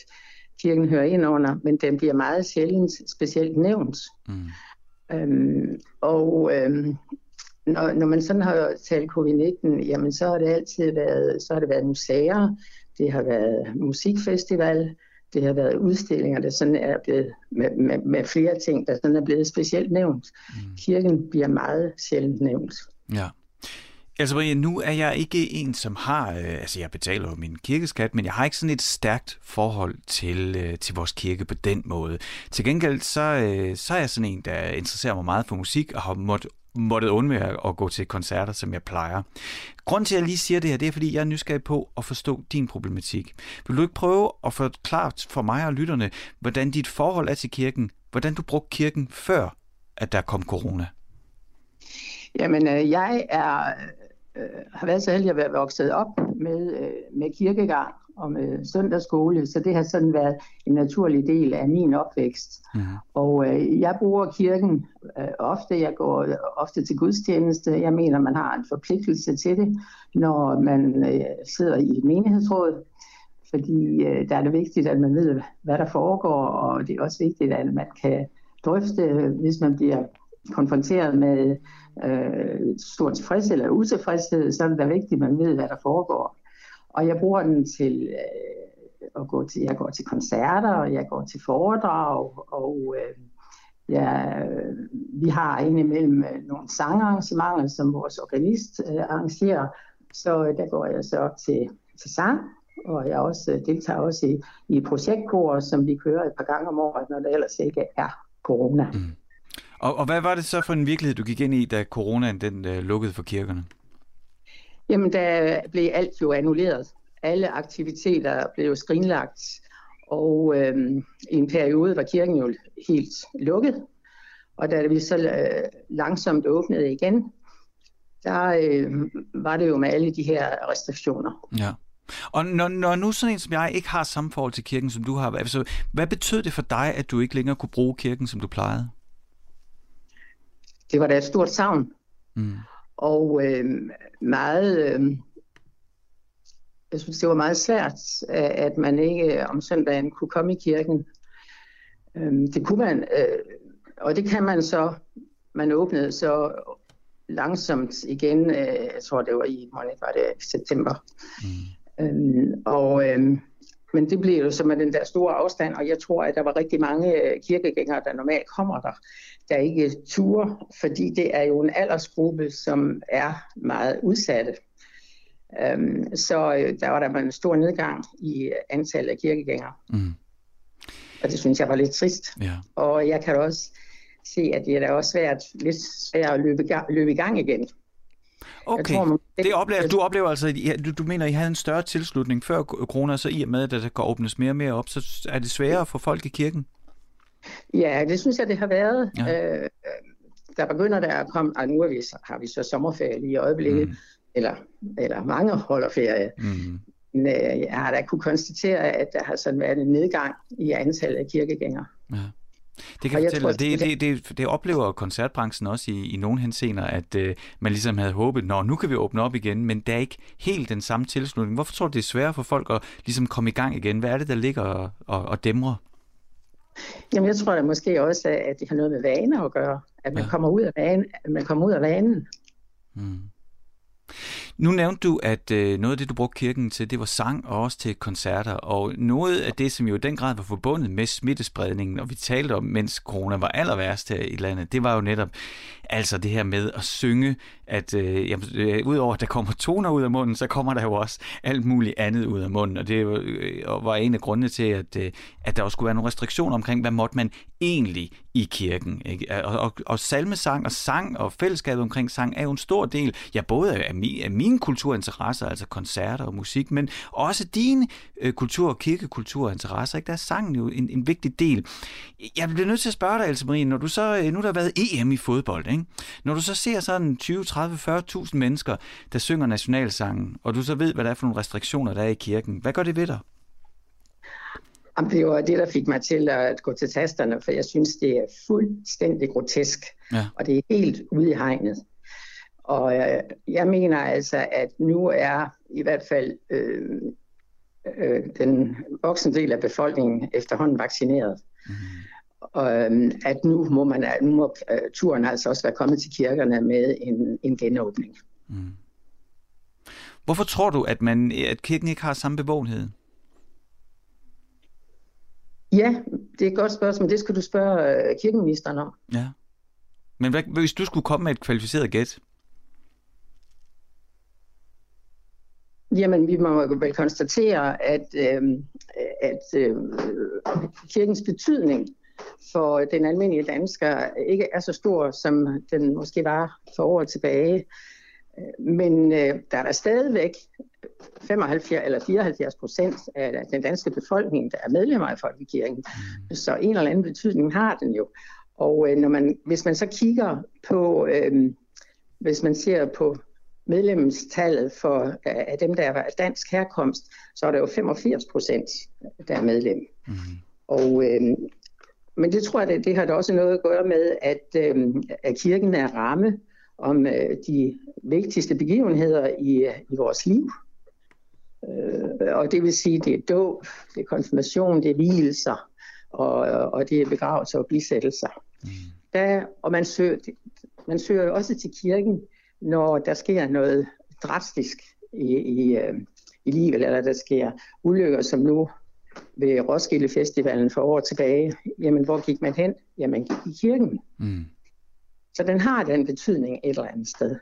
kirken hører ind under, men den bliver meget sjældent specielt nævnt. Mm. Øhm, og øhm, når, når man sådan har talt covid-19, jamen så har det altid været, så har det været museer, det har været musikfestival, det har været udstillinger, der sådan er blevet med, med, med flere ting, der sådan er blevet specielt nævnt. Mm. Kirken bliver meget sjældent nævnt. Ja. Altså Maria, nu er jeg ikke en, som har, øh, altså jeg betaler jo min kirkeskat, men jeg har ikke sådan et stærkt forhold til, øh, til vores kirke på den måde. Til gengæld, så, øh, så er jeg sådan en, der interesserer mig meget for musik, og har måttet måttet undvære at gå til koncerter, som jeg plejer. Grunden til, at jeg lige siger det her, det er, fordi jeg er nysgerrig på at forstå din problematik. Vil du ikke prøve at forklare for mig og lytterne, hvordan dit forhold er til kirken, hvordan du brugte kirken før, at der kom corona? Jamen, øh, jeg er, øh, har været så heldig at være vokset op med, øh, med kirkegang og med søndagsskole, så det har sådan været en naturlig del af min opvækst. Mm. Og øh, jeg bruger kirken øh, ofte, jeg går ofte til gudstjeneste, jeg mener, man har en forpligtelse til det, når man øh, sidder i et menighedsråd, fordi øh, der er det vigtigt, at man ved, hvad der foregår, og det er også vigtigt, at man kan drøfte, hvis man bliver konfronteret med øh, stor tilfredshed eller utilfredshed, så er det da vigtigt, at man ved, hvad der foregår. Og jeg bruger den til øh, at gå til, jeg går til koncerter, og jeg går til foredrag, og øh, ja, vi har indimellem øh, nogle sangarrangementer, som vores organist øh, arrangerer, så øh, der går jeg så til, til sang, og jeg også øh, deltager også i, i projektkor, som vi kører et par gange om året, når der ellers ikke er corona. Mm. Og, og hvad var det så for en virkelighed, du gik ind i, da coronaen den, øh, lukkede for kirkerne? Jamen, der blev alt jo annulleret. Alle aktiviteter blev skrinlagt, og øh, i en periode var kirken jo helt lukket. Og da vi så øh, langsomt åbnede igen, der øh, var det jo med alle de her restriktioner. Ja. Og når, når nu sådan en som jeg ikke har samme forhold til kirken, som du har, altså, hvad betød det for dig, at du ikke længere kunne bruge kirken, som du plejede? Det var da et stort savn. Mm. Og øh, meget, øh, jeg synes, det var meget svært, at man ikke om søndagen kunne komme i kirken. Øh, det kunne man, øh, og det kan man så, man åbnede så langsomt igen, øh, jeg tror det var i, var det september. Mm. Øh, og, øh, men det blev jo med den der store afstand, og jeg tror, at der var rigtig mange øh, kirkegængere, der normalt kommer der, der ikke turer, fordi det er jo en aldersgruppe, som er meget udsatte. Um, så øh, der var der en stor nedgang i antallet af kirkegængere. Mm. Og det synes jeg var lidt trist. Ja. Og jeg kan også se, at det er da også svært, lidt svært at løbe, løbe i gang igen. Okay, tror, man... det oplever, du oplever altså, at du, du mener, at I havde en større tilslutning før corona, så i og med, at der kan åbnes mere og mere op, så er det sværere for folk i kirken? Ja, det synes jeg, det har været. Ja. Øh, der begynder der at komme, og nu er vi, har vi så sommerferie lige i øjeblikket, mm. eller, eller mange holder ferie. Mm. Men øh, jeg har da kunne konstatere, at der har sådan været en nedgang i antallet af kirkegængere. Ja. Det kan jeg fortælle, tror, det, det, det, det oplever koncertbranchen også i, i nogle henseender, at øh, man ligesom havde håbet, nå, nu kan vi åbne op igen, men der er ikke helt den samme tilslutning. Hvorfor tror du, det er svært for folk at ligesom komme i gang igen? Hvad er det, der ligger og, og, og dæmrer? Jamen, jeg tror da måske også, at det har noget med vaner at gøre. At man, ja. kommer, ud af vanen, at man kommer ud af vanen. Mm. Nu nævnte du, at øh, noget af det, du brugte kirken til, det var sang og også til koncerter. Og noget af det, som jo i den grad var forbundet med smittespredningen, og vi talte om, mens corona var aller værst her i landet, det var jo netop altså det her med at synge, at øh, jamen, øh, udover at der kommer toner ud af munden, så kommer der jo også alt muligt andet ud af munden. Og det øh, var en af grundene til, at, øh, at der også skulle være nogle restriktioner omkring, hvad måtte man egentlig i kirken. Ikke? Og, og, og salmesang og sang og fællesskabet omkring sang er jo en stor del, ja både af, mi, af mine kulturinteresser, altså koncerter og musik, men også dine øh, kultur- og kirkekulturinteresser. Ikke? Der er sangen jo en, en vigtig del. Jeg bliver nødt til at spørge dig, Else Marie, når du så, øh, nu der har været EM i fodbold, ikke? når du så ser sådan 20, 30, 40.000 mennesker, der synger nationalsangen, og du så ved, hvad der er for nogle restriktioner, der er i kirken, hvad gør det ved dig? Jamen, det var det, der fik mig til at gå til tasterne, for jeg synes, det er fuldstændig grotesk, ja. og det er helt ude i hegnet. Og øh, jeg mener altså, at nu er i hvert fald øh, øh, den voksne del af befolkningen efterhånden vaccineret. Mm. Og øh, at nu må, man, nu må øh, turen altså også være kommet til kirkerne med en, en genåbning. Mm. Hvorfor tror du, at, man, at kirken ikke har samme bevågenhed? Ja, det er et godt spørgsmål. Det skal du spørge øh, kirkeministeren om. Ja. Men hvad, hvis du skulle komme med et kvalificeret gæt? Jamen, vi må vel konstatere, at, øh, at øh, kirkens betydning for den almindelige dansker ikke er så stor, som den måske var for år tilbage. Men øh, der er der stadigvæk 75 eller 74 procent af den danske befolkning, der er medlemmer af Folkekirken. Mm. Så en eller anden betydning har den jo. Og øh, når man, hvis man så kigger på, øh, hvis man ser på medlemstallet for øh, af dem, der er dansk herkomst, så er der jo 85 procent, der er medlem. Mm. Og, øh, men det tror jeg, det, det har da også noget at gøre med, at, øh, at kirken er ramme om øh, de vigtigste begivenheder i, i vores liv. Øh, og det vil sige, det er dåb, det er konfirmation, det er hvielser, og, og det er begravelser og bisættelser. Mm. Der, og man søger, man søger jo også til kirken, når der sker noget drastisk i, i, øh, i livet, eller der sker ulykker, som nu ved Roskilde Festivalen for år tilbage. Jamen, hvor gik man hen? Jamen, i kirken. Mm. Så den har den betydning et eller andet sted.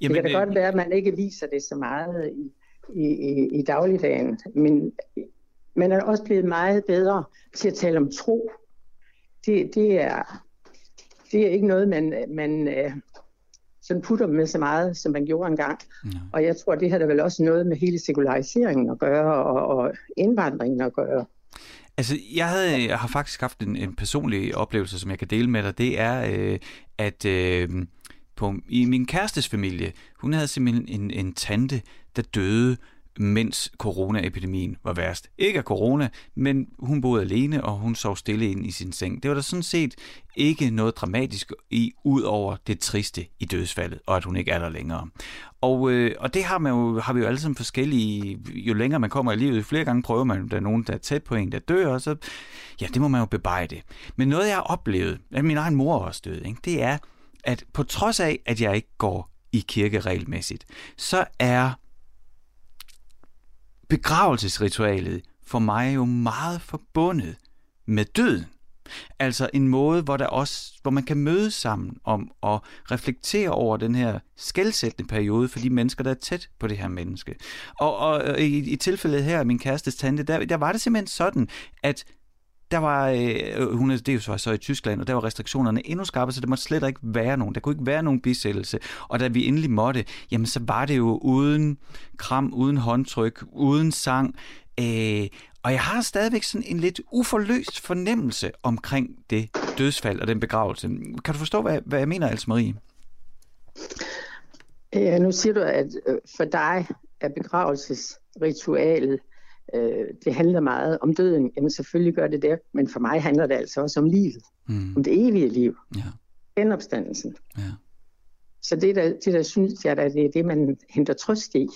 Jamen, det kan da godt være, at man ikke viser det så meget i, i, i, i dagligdagen, men man er også blevet meget bedre til at tale om tro. Det, det, er, det er ikke noget, man, man øh, sådan putter med så meget, som man gjorde engang. Ja. Og jeg tror, det har da vel også noget med hele sekulariseringen at gøre, og, og indvandringen at gøre. Altså, jeg, havde, jeg har faktisk haft en, en personlig oplevelse, som jeg kan dele med dig. Det er, øh, at øh, på, i min kærestes familie, hun havde simpelthen en, en tante, der døde mens coronaepidemien var værst. Ikke af corona, men hun boede alene, og hun sov stille ind i sin seng. Det var der sådan set ikke noget dramatisk i, ud over det triste i dødsfaldet, og at hun ikke er der længere. Og, øh, og det har, man jo, har vi jo alle sammen forskellige, jo længere man kommer i livet, flere gange prøver man, der er nogen, der er tæt på en, der dør, og så, ja, det må man jo bebejde. Men noget, jeg har oplevet, at min egen mor også døde, ikke, det er, at på trods af, at jeg ikke går i kirke regelmæssigt, så er begravelsesritualet for mig er jo meget forbundet med døden. Altså en måde, hvor, der også, hvor man kan mødes sammen om at reflektere over den her skældsættende periode for de mennesker, der er tæt på det her menneske. Og, og øh, i, i tilfældet her, min kærestes tante, der, der var det simpelthen sådan, at der var, øh, hun er, det var jo så, i Tyskland, og der var restriktionerne endnu skarpere, så der måtte slet ikke være nogen. Der kunne ikke være nogen bisættelse. Og da vi endelig måtte, jamen så var det jo uden kram, uden håndtryk, uden sang. Øh, Og jeg har stadigvæk sådan en lidt uforløst fornemmelse omkring det dødsfald og den begravelse. Kan du forstå, hvad, hvad jeg mener, Else Marie? Ja, nu siger du, at øh, for dig er begravelsesritualet, øh, det handler meget om døden. Jamen selvfølgelig gør det det, men for mig handler det altså også om livet. Mm. Om det evige liv. Ja. Genopstandelsen. Ja. Så det der, det der synes jeg, at det er det, man henter trøst i,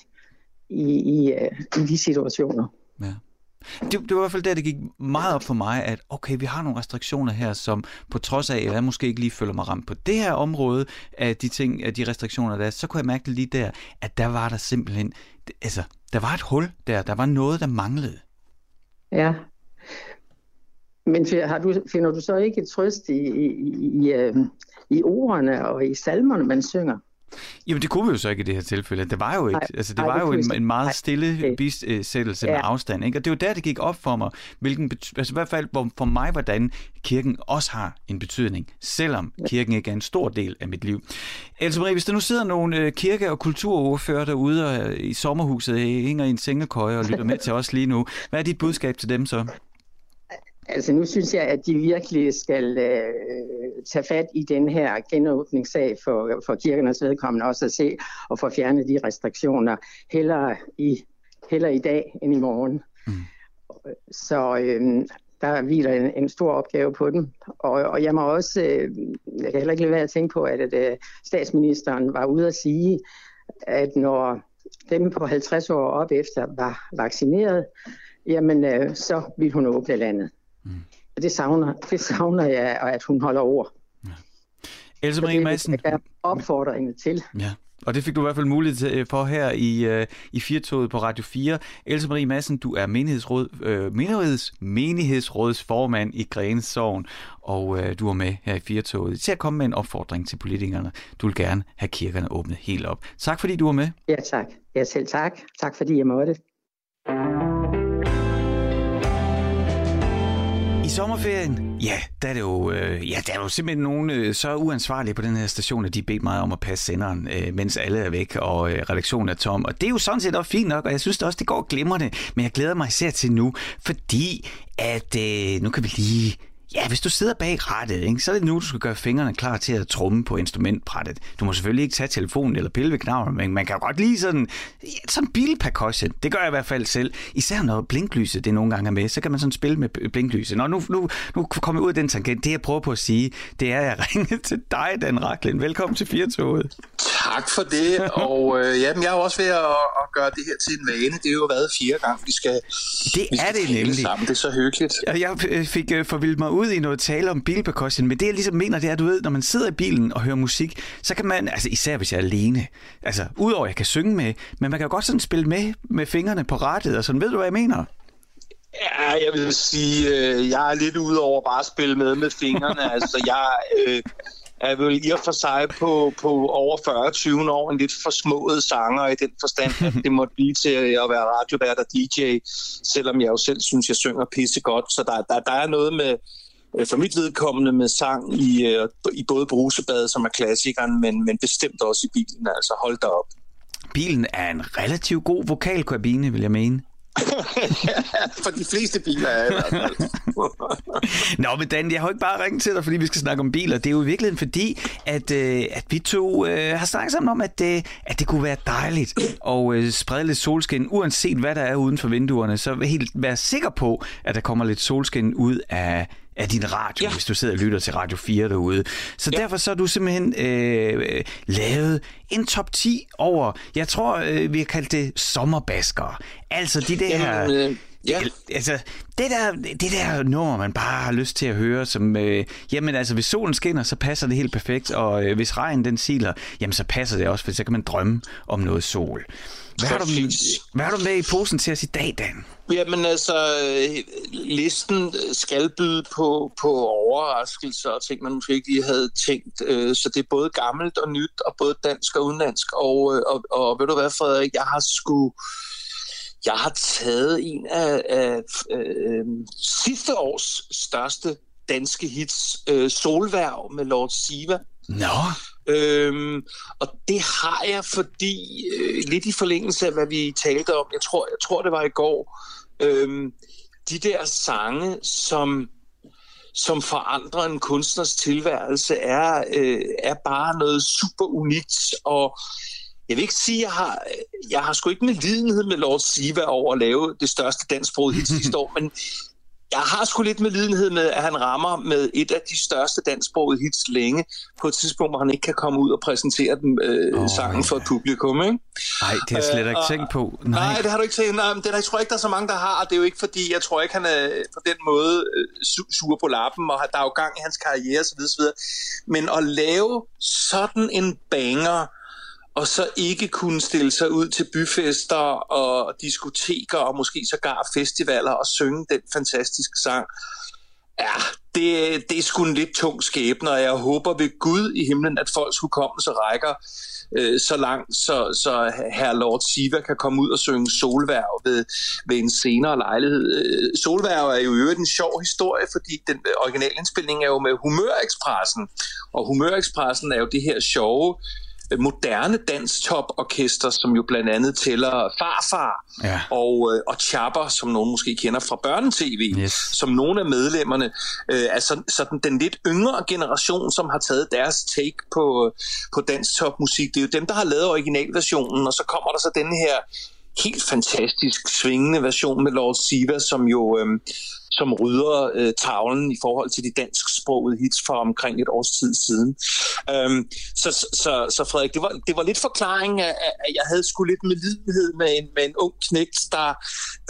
i, i, øh, i de situationer. Ja. Det, det var i hvert fald der, det gik meget op for mig, at okay, vi har nogle restriktioner her, som på trods af, at jeg måske ikke lige føler mig ramt på det her område af de ting, af de restriktioner, der er, så kunne jeg mærke det lige der, at der var der simpelthen, altså, der var et hul der, der var noget, der manglede. Ja. Men har du, finder du så ikke et trøst i, i, i, i, øhm, i ordene og i salmerne, man synger? Jamen det kunne vi jo så ikke i det her tilfælde. Det var jo, et, nej, altså, det nej, var det jo en, en meget stille bisættelse ja. med afstand. Ikke? Og det var der, det gik op for mig, hvilken altså i hvert fald for mig, hvordan kirken også har en betydning, selvom kirken ikke er en stor del af mit liv. Altså Marie, hvis der nu sidder nogle øh, kirke- og kulturordfører derude og, i sommerhuset, hænger i en sengekøje og lytter med til os lige nu, hvad er dit budskab til dem så? Altså nu synes jeg, at de virkelig skal øh, tage fat i den her genåbningssag for, for kirkernes vedkommende også at se og få fjernet de restriktioner heller i, heller i dag end i morgen. Mm. Så øh, der hviler en, en stor opgave på dem. Og, og jeg må også, øh, jeg kan heller ikke lade være at tænke på, at, at øh, statsministeren var ude at sige, at når dem på 50 år op efter var vaccineret, jamen øh, så vil hun åbne landet. Mm. Og det savner, det savner jeg, at hun holder ord. Ja. Else Marie Madsen. Det er opfordringen til. Ja. Og det fik du i hvert fald mulighed for her i, uh, i Firtoget på Radio 4. Else Marie Madsen, du er menighedsråd, uh, menigheds, menighedsrådsformand i Grænes Sogn, og uh, du er med her i Firtoget til at komme med en opfordring til politikerne. Du vil gerne have kirkerne åbnet helt op. Tak fordi du var med. Ja, tak. Ja, selv tak. Tak fordi jeg måtte. Sommerferien, ja, der er det jo, øh, ja, der er jo simpelthen nogen øh, så uansvarlige på den her station, at de beder mig om at passe senderen, øh, mens alle er væk, og øh, redaktionen er tom. Og det er jo sådan set også fint nok, og jeg synes det også, det går glimrende. Men jeg glæder mig især til nu, fordi at øh, nu kan vi lige Ja, hvis du sidder bag rattet, ikke, så er det nu, du skal gøre fingrene klar til at trumme på instrumentbrættet. Du må selvfølgelig ikke tage telefonen eller pille ved knappen, men man kan godt lige sådan, sådan bilpercussion. Det gør jeg i hvert fald selv. Især når blinklyset det nogle gange er med, så kan man sådan spille med blinklyset. Nå, nu, nu, nu kommer jeg ud af den tangent. Det jeg prøver på at sige, det er, at jeg ringer til dig, Dan Raklen. Velkommen til Firtoget. Tak for det, og øh, jamen, jeg er også ved at, at gøre det her til en vane. Det er jo været fire gange, vi skal Det vi skal er det nemlig. Sammen. Det er så hyggeligt. Jeg øh, fik øh, forvildt mig ud i noget tale om bilpercussion, men det jeg ligesom mener, det er, at du ved, når man sidder i bilen og hører musik, så kan man, altså især hvis jeg er alene, altså udover at jeg kan synge med, men man kan jo godt sådan spille med med fingrene på rettet, og sådan, ved du, hvad jeg mener? Ja, jeg vil sige, øh, jeg er lidt ude over bare at spille med med fingrene. altså, jeg øh, er vel i og for sig på, på over 40-20 år en lidt forsmået sanger i den forstand, at det måtte blive til at være radiovært og DJ, selvom jeg jo selv synes, jeg synger pisse godt. Så der, der, der er noget med, øh, for mit vedkommende med sang i, øh, i både Brusebad, som er klassikeren, men, men bestemt også i bilen. Altså hold da op. Bilen er en relativt god vokalkabine, vil jeg mene. for de fleste biler er i hvert fald. Nå, men Dan, jeg har ikke bare ringet til dig, fordi vi skal snakke om biler. Det er jo i virkeligheden fordi, at, øh, at vi to øh, har snakket sammen om, at, øh, at det kunne være dejligt at øh, sprede lidt solskin, uanset hvad der er uden for vinduerne. Så helt være sikker på, at der kommer lidt solskin ud af, af din radio, ja. hvis du sidder og lytter til Radio 4 derude. Så ja. derfor så har du simpelthen øh, lavet en top 10 over, jeg tror, øh, vi har kaldt det sommerbaskere. Altså de der... Jamen, øh, ja. Altså, det der, det der nummer, man bare har lyst til at høre, som, øh, jamen altså, hvis solen skinner, så passer det helt perfekt, og øh, hvis regnen den siler, jamen så passer det også, for så kan man drømme om noget sol. Hvad har, du, hvad har du med i posen til os i dag, Dan? Jamen altså, listen skal byde på, på overraskelser og ting, man måske ikke lige havde tænkt. Øh, så det er både gammelt og nyt, og både dansk og udenlandsk. Og, øh, og, og ved du hvad, Frederik, jeg har sgu... Jeg har taget en af, af øh, sidste års største danske hits, øh, Solværv med Lord Siva. Nå. Øhm, og det har jeg, fordi øh, lidt i forlængelse af, hvad vi talte om, jeg tror, jeg tror det var i går, øhm, de der sange, som som forandrer en kunstners tilværelse, er, øh, er bare noget super unikt. Og jeg vil ikke sige, at jeg har, jeg har sgu ikke en lidenhed med Lord Siva over at lave det største dansksprog hit sidste år, men jeg har sgu lidt med lidenhed med, at han rammer med et af de største dansksprogede hits længe, på et tidspunkt, hvor han ikke kan komme ud og præsentere dem øh, oh, sangen for et publikum. Ikke? Nej, det har jeg slet ikke øh, tænkt på. Nej. nej, det har du ikke tænkt. Nej, det der, jeg tror ikke, der er så mange, der har. Det er jo ikke fordi, jeg tror ikke, han er på den måde øh, sur på lappen, og der er jo gang i hans karriere osv. osv. Men at lave sådan en banger, og så ikke kunne stille sig ud til byfester og diskoteker og måske sågar festivaler og synge den fantastiske sang. Ja, det, det er sgu en lidt tung skæbne, og jeg håber ved Gud i himlen, at folks hukommelse rækker øh, så langt, så, så herr Lord Siva kan komme ud og synge Solværv ved, ved en senere lejlighed. Øh, Solværv er jo i øvrigt en sjov historie, fordi den originalindspilning er jo med Humørexpressen, og Humørexpressen er jo det her sjove moderne danstoporkester, som jo blandt andet tæller Farfar ja. og, øh, og Chapper, som nogen måske kender fra børnetv, yes. som nogle af medlemmerne, øh, altså sådan den lidt yngre generation, som har taget deres take på, på dansktopmusik. Det er jo dem, der har lavet originalversionen, og så kommer der så den her helt fantastisk svingende version med Lord Siva, som jo øh, som rydder øh, tavlen i forhold til de dansksprogede hits fra omkring et års tid siden. Øhm, så, så, så Frederik, det var, det var lidt forklaring af, at jeg havde sgu lidt med lidenhed med en, med en ung knægt, der,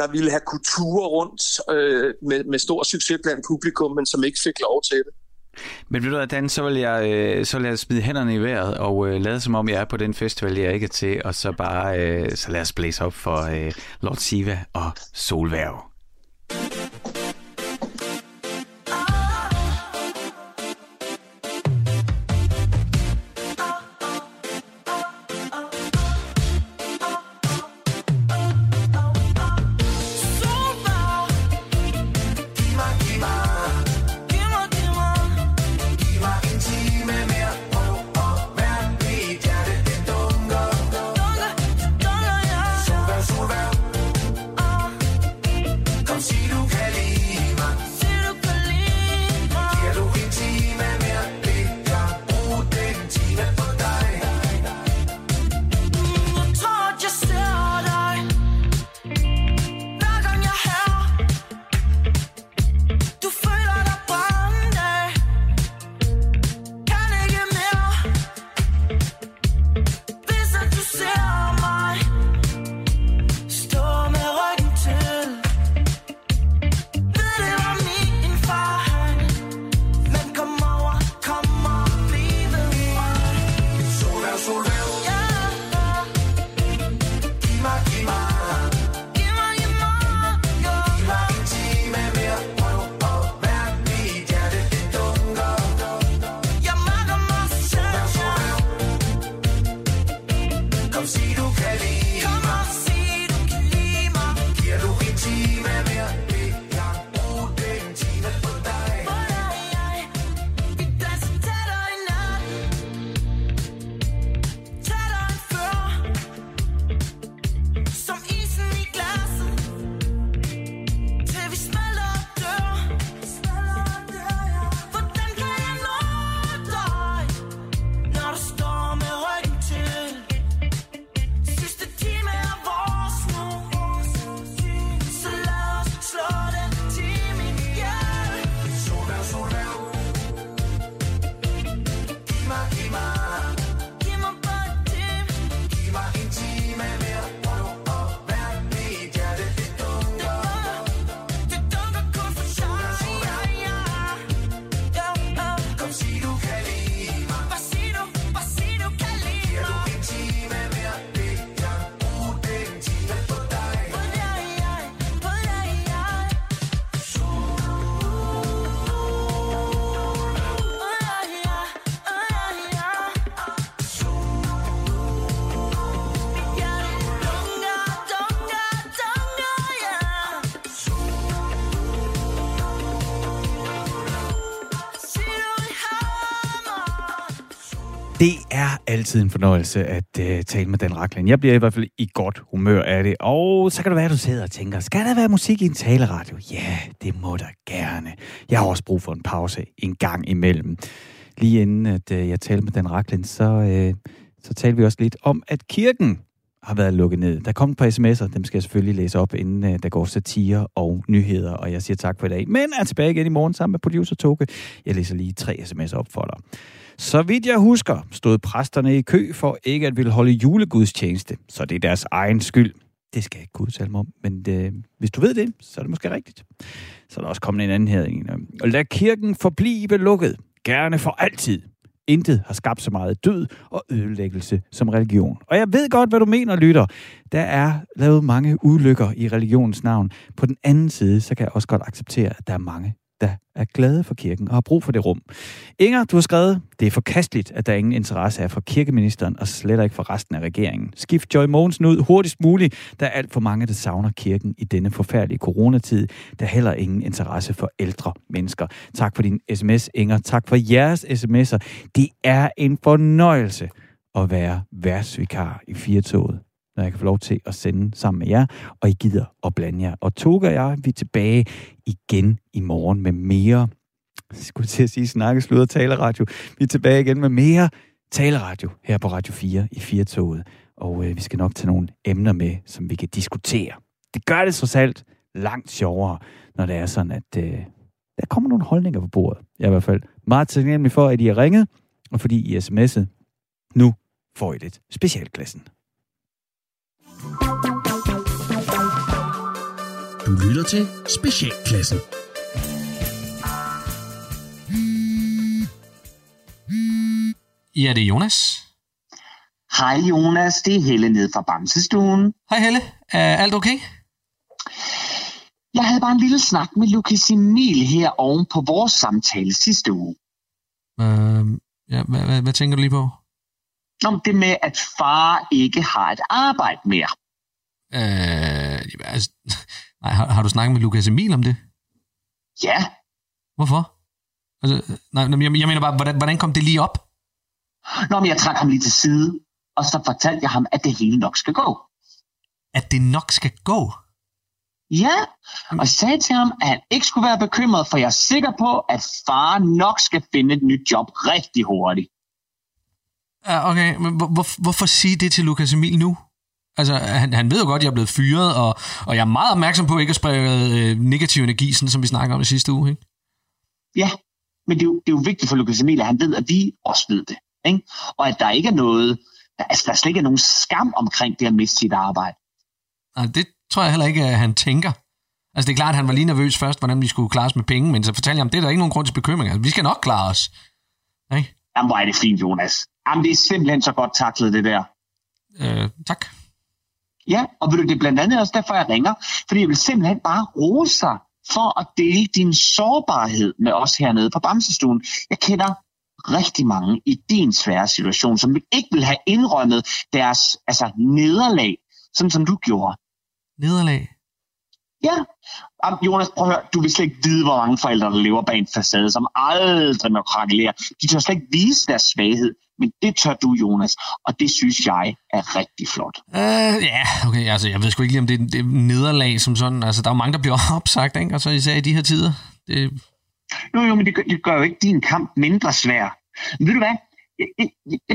der ville have kultur rundt øh, med, med stor succes blandt publikum, men som ikke fik lov til det. Men ved du Dan, så vil jeg, øh, så vil jeg smide hænderne i vejret og øh, lade som om jeg er på den festival, jeg ikke er til, og så bare øh, så lad os blæse op for øh, Lord Siva og Solværv. Altid en fornøjelse at uh, tale med Dan Raklen. Jeg bliver i hvert fald i godt humør af det. Og så kan det være, at du sidder og tænker, skal der være musik i en taleradio? Ja, det må der gerne. Jeg har også brug for en pause en gang imellem. Lige inden at uh, jeg talte med Dan Raklen, så, uh, så talte vi også lidt om, at kirken har været lukket ned. Der kom et par sms'er, dem skal jeg selvfølgelig læse op, inden uh, der går satire og nyheder, og jeg siger tak for i dag. Men er tilbage igen i morgen sammen med producer Toke. Jeg læser lige tre sms'er op for dig. Så vidt jeg husker, stod præsterne i kø for ikke at ville holde julegudstjeneste, så det er deres egen skyld. Det skal jeg ikke kunne udtale mig om, men det, øh, hvis du ved det, så er det måske rigtigt. Så er der også kommet en anden her. Og øh, lad kirken forblive lukket, gerne for altid. Intet har skabt så meget død og ødelæggelse som religion. Og jeg ved godt, hvad du mener, lytter. Der er lavet mange ulykker i religionens navn. På den anden side, så kan jeg også godt acceptere, at der er mange, der er glade for kirken og har brug for det rum. Inger, du har skrevet, det er forkasteligt, at der ingen interesse er for kirkeministeren og slet ikke for resten af regeringen. Skift Joy Mogensen ud hurtigst muligt. Der er alt for mange, der savner kirken i denne forfærdelige coronatid. Der er heller ingen interesse for ældre mennesker. Tak for din sms, Inger. Tak for jeres sms'er. Det er en fornøjelse at være værtsvikar i Firtoget når jeg kan få lov til at sende sammen med jer, og I gider at blande jer. Og Toga og jeg, vi er tilbage igen i morgen med mere, jeg skulle til at sige snakke, sludder, taleradio. Vi er tilbage igen med mere taleradio her på Radio 4 i Firtoget. Og øh, vi skal nok tage nogle emner med, som vi kan diskutere. Det gør det så alt langt sjovere, når det er sådan, at øh, der kommer nogle holdninger på bordet. Jeg er i hvert fald meget taknemmelig for, at I har ringet, og fordi I sms'et. Nu får I lidt specialklassen. Du lytter til Specialklassen. Ja, det er Jonas. Hej Jonas, det er Helle ned fra Bamsestuen. Hej Helle, er alt okay? Jeg havde bare en lille snak med Lukas Emil her oven på vores samtale sidste uge. Uh, ja, hvad, hvad, hvad tænker du lige på? Om det med, at far ikke har et arbejde mere. Uh, altså, nej, har, har du snakket med Lukas Emil om det? Ja. Hvorfor? Altså, nej, jeg, jeg mener bare, hvordan, hvordan kom det lige op? Nå, men jeg trak ham lige til side, og så fortalte jeg ham, at det hele nok skal gå. At det nok skal gå? Ja, og sagde til ham, at han ikke skulle være bekymret, for jeg er sikker på, at far nok skal finde et nyt job rigtig hurtigt. Ja, okay, men hvor, hvor, hvorfor sige det til Lukas Emil nu? Altså, han, han ved jo godt, at jeg er blevet fyret, og, og jeg er meget opmærksom på ikke at sprede øh, negativ energi, sådan som vi snakker om i sidste uge, ikke? Ja, men det er, jo, det er jo vigtigt for Lukas Emil, at han ved, at vi også ved det. Ikke? Og at der ikke er noget, altså der slet ikke er nogen skam omkring det at miste sit arbejde. Nej, det tror jeg heller ikke, at han tænker. Altså det er klart, at han var lige nervøs først, hvordan vi skulle klare os med penge, men så fortalte jeg ham, det er der ikke nogen grund til bekymring. Altså, vi skal nok klare os. Ikke? Jamen, hvor er det fint, Jonas. Jamen, det er simpelthen så godt taklet, det der. Øh, tak. Ja, og ved du, det er blandt andet også derfor, jeg ringer, fordi jeg vil simpelthen bare rose sig for at dele din sårbarhed med os hernede på Bamsestuen. Jeg kender rigtig mange i din svære situation, som ikke vil have indrømmet deres altså, nederlag, sådan som du gjorde. Nederlag? Ja. Jonas, prøv at høre. Du vil slet ikke vide, hvor mange forældre, der lever bag en facade, som aldrig må krakelere. De tør slet ikke vise deres svaghed, men det tør du, Jonas, og det synes jeg er rigtig flot. Uh, ja, okay, altså jeg ved sgu ikke lige, om det er, det er nederlag som sådan. Altså der er jo mange, der bliver opsagt, ikke? Og så især i de her tider. Det... Jo, jo, men det gør, det gør jo ikke din kamp mindre svær. Men ved du hvad?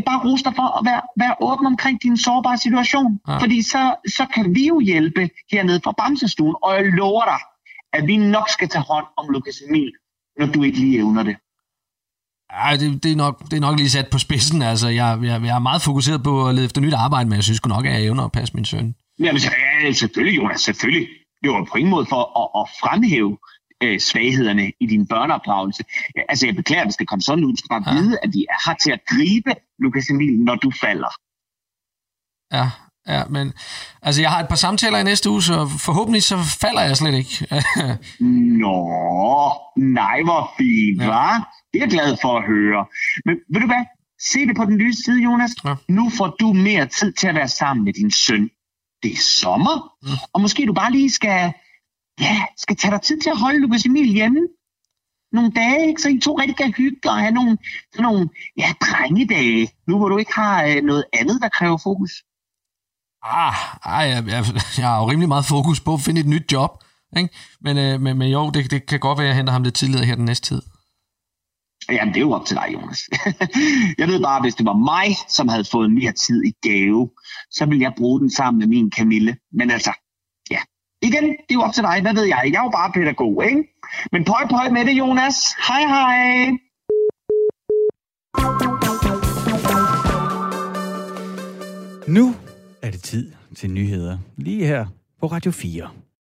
Bare rose dig for at være, være åben omkring din sårbare situation. Ja. Fordi så, så kan vi jo hjælpe hernede fra Bamsestuen, og jeg lover dig, at vi nok skal tage hånd om Lukas Emil, når du ikke lige evner det. Ja, det, det, er nok, det er nok lige sat på spidsen. Altså, jeg, jeg, jeg er meget fokuseret på at lede efter nyt arbejde, men jeg synes nok, at jeg evner at passe min søn. Jamen, ja, selvfølgelig, Jonas, selvfølgelig. Det var på ingen måde for at, at fremhæve øh, svaghederne i din børneopdragelse. Altså, jeg beklager, hvis det kommer sådan ud. Du skal bare ja. vide, at vi har til at gribe Lukas Emil, når du falder. Ja, ja, men altså, jeg har et par samtaler i næste uge, så forhåbentlig så falder jeg slet ikke. Nå, nej, hvor fint, ja. hva'? Det er jeg glad for at høre. Men ved du hvad? Se det på den lyse side, Jonas. Ja. Nu får du mere tid til at være sammen med din søn. Det er sommer, mm. og måske du bare lige skal, ja, skal tage dig tid til at holde Lukas Emil hjemme. nogle dage, ikke? så I to rigtig kan hygge og have nogle, sådan nogle ja, drengedage, nu hvor du ikke har øh, noget andet, der kræver fokus. Ah, ej, jeg, jeg, jeg har jo rimelig meget fokus på at finde et nyt job. Ikke? Men, øh, men, men jo, det, det kan godt være, at jeg henter ham lidt tidligere her den næste tid. Jamen, det er jo op til dig, Jonas. jeg ved bare, hvis det var mig, som havde fået mere tid i gave, så ville jeg bruge den sammen med min Camille. Men altså. Igen, det er jo op til dig. Hvad ved jeg? Jeg er jo bare pædagog, ikke? Men pøj, pøj med det, Jonas. Hej, hej. Nu er det tid til nyheder. Lige her på Radio 4.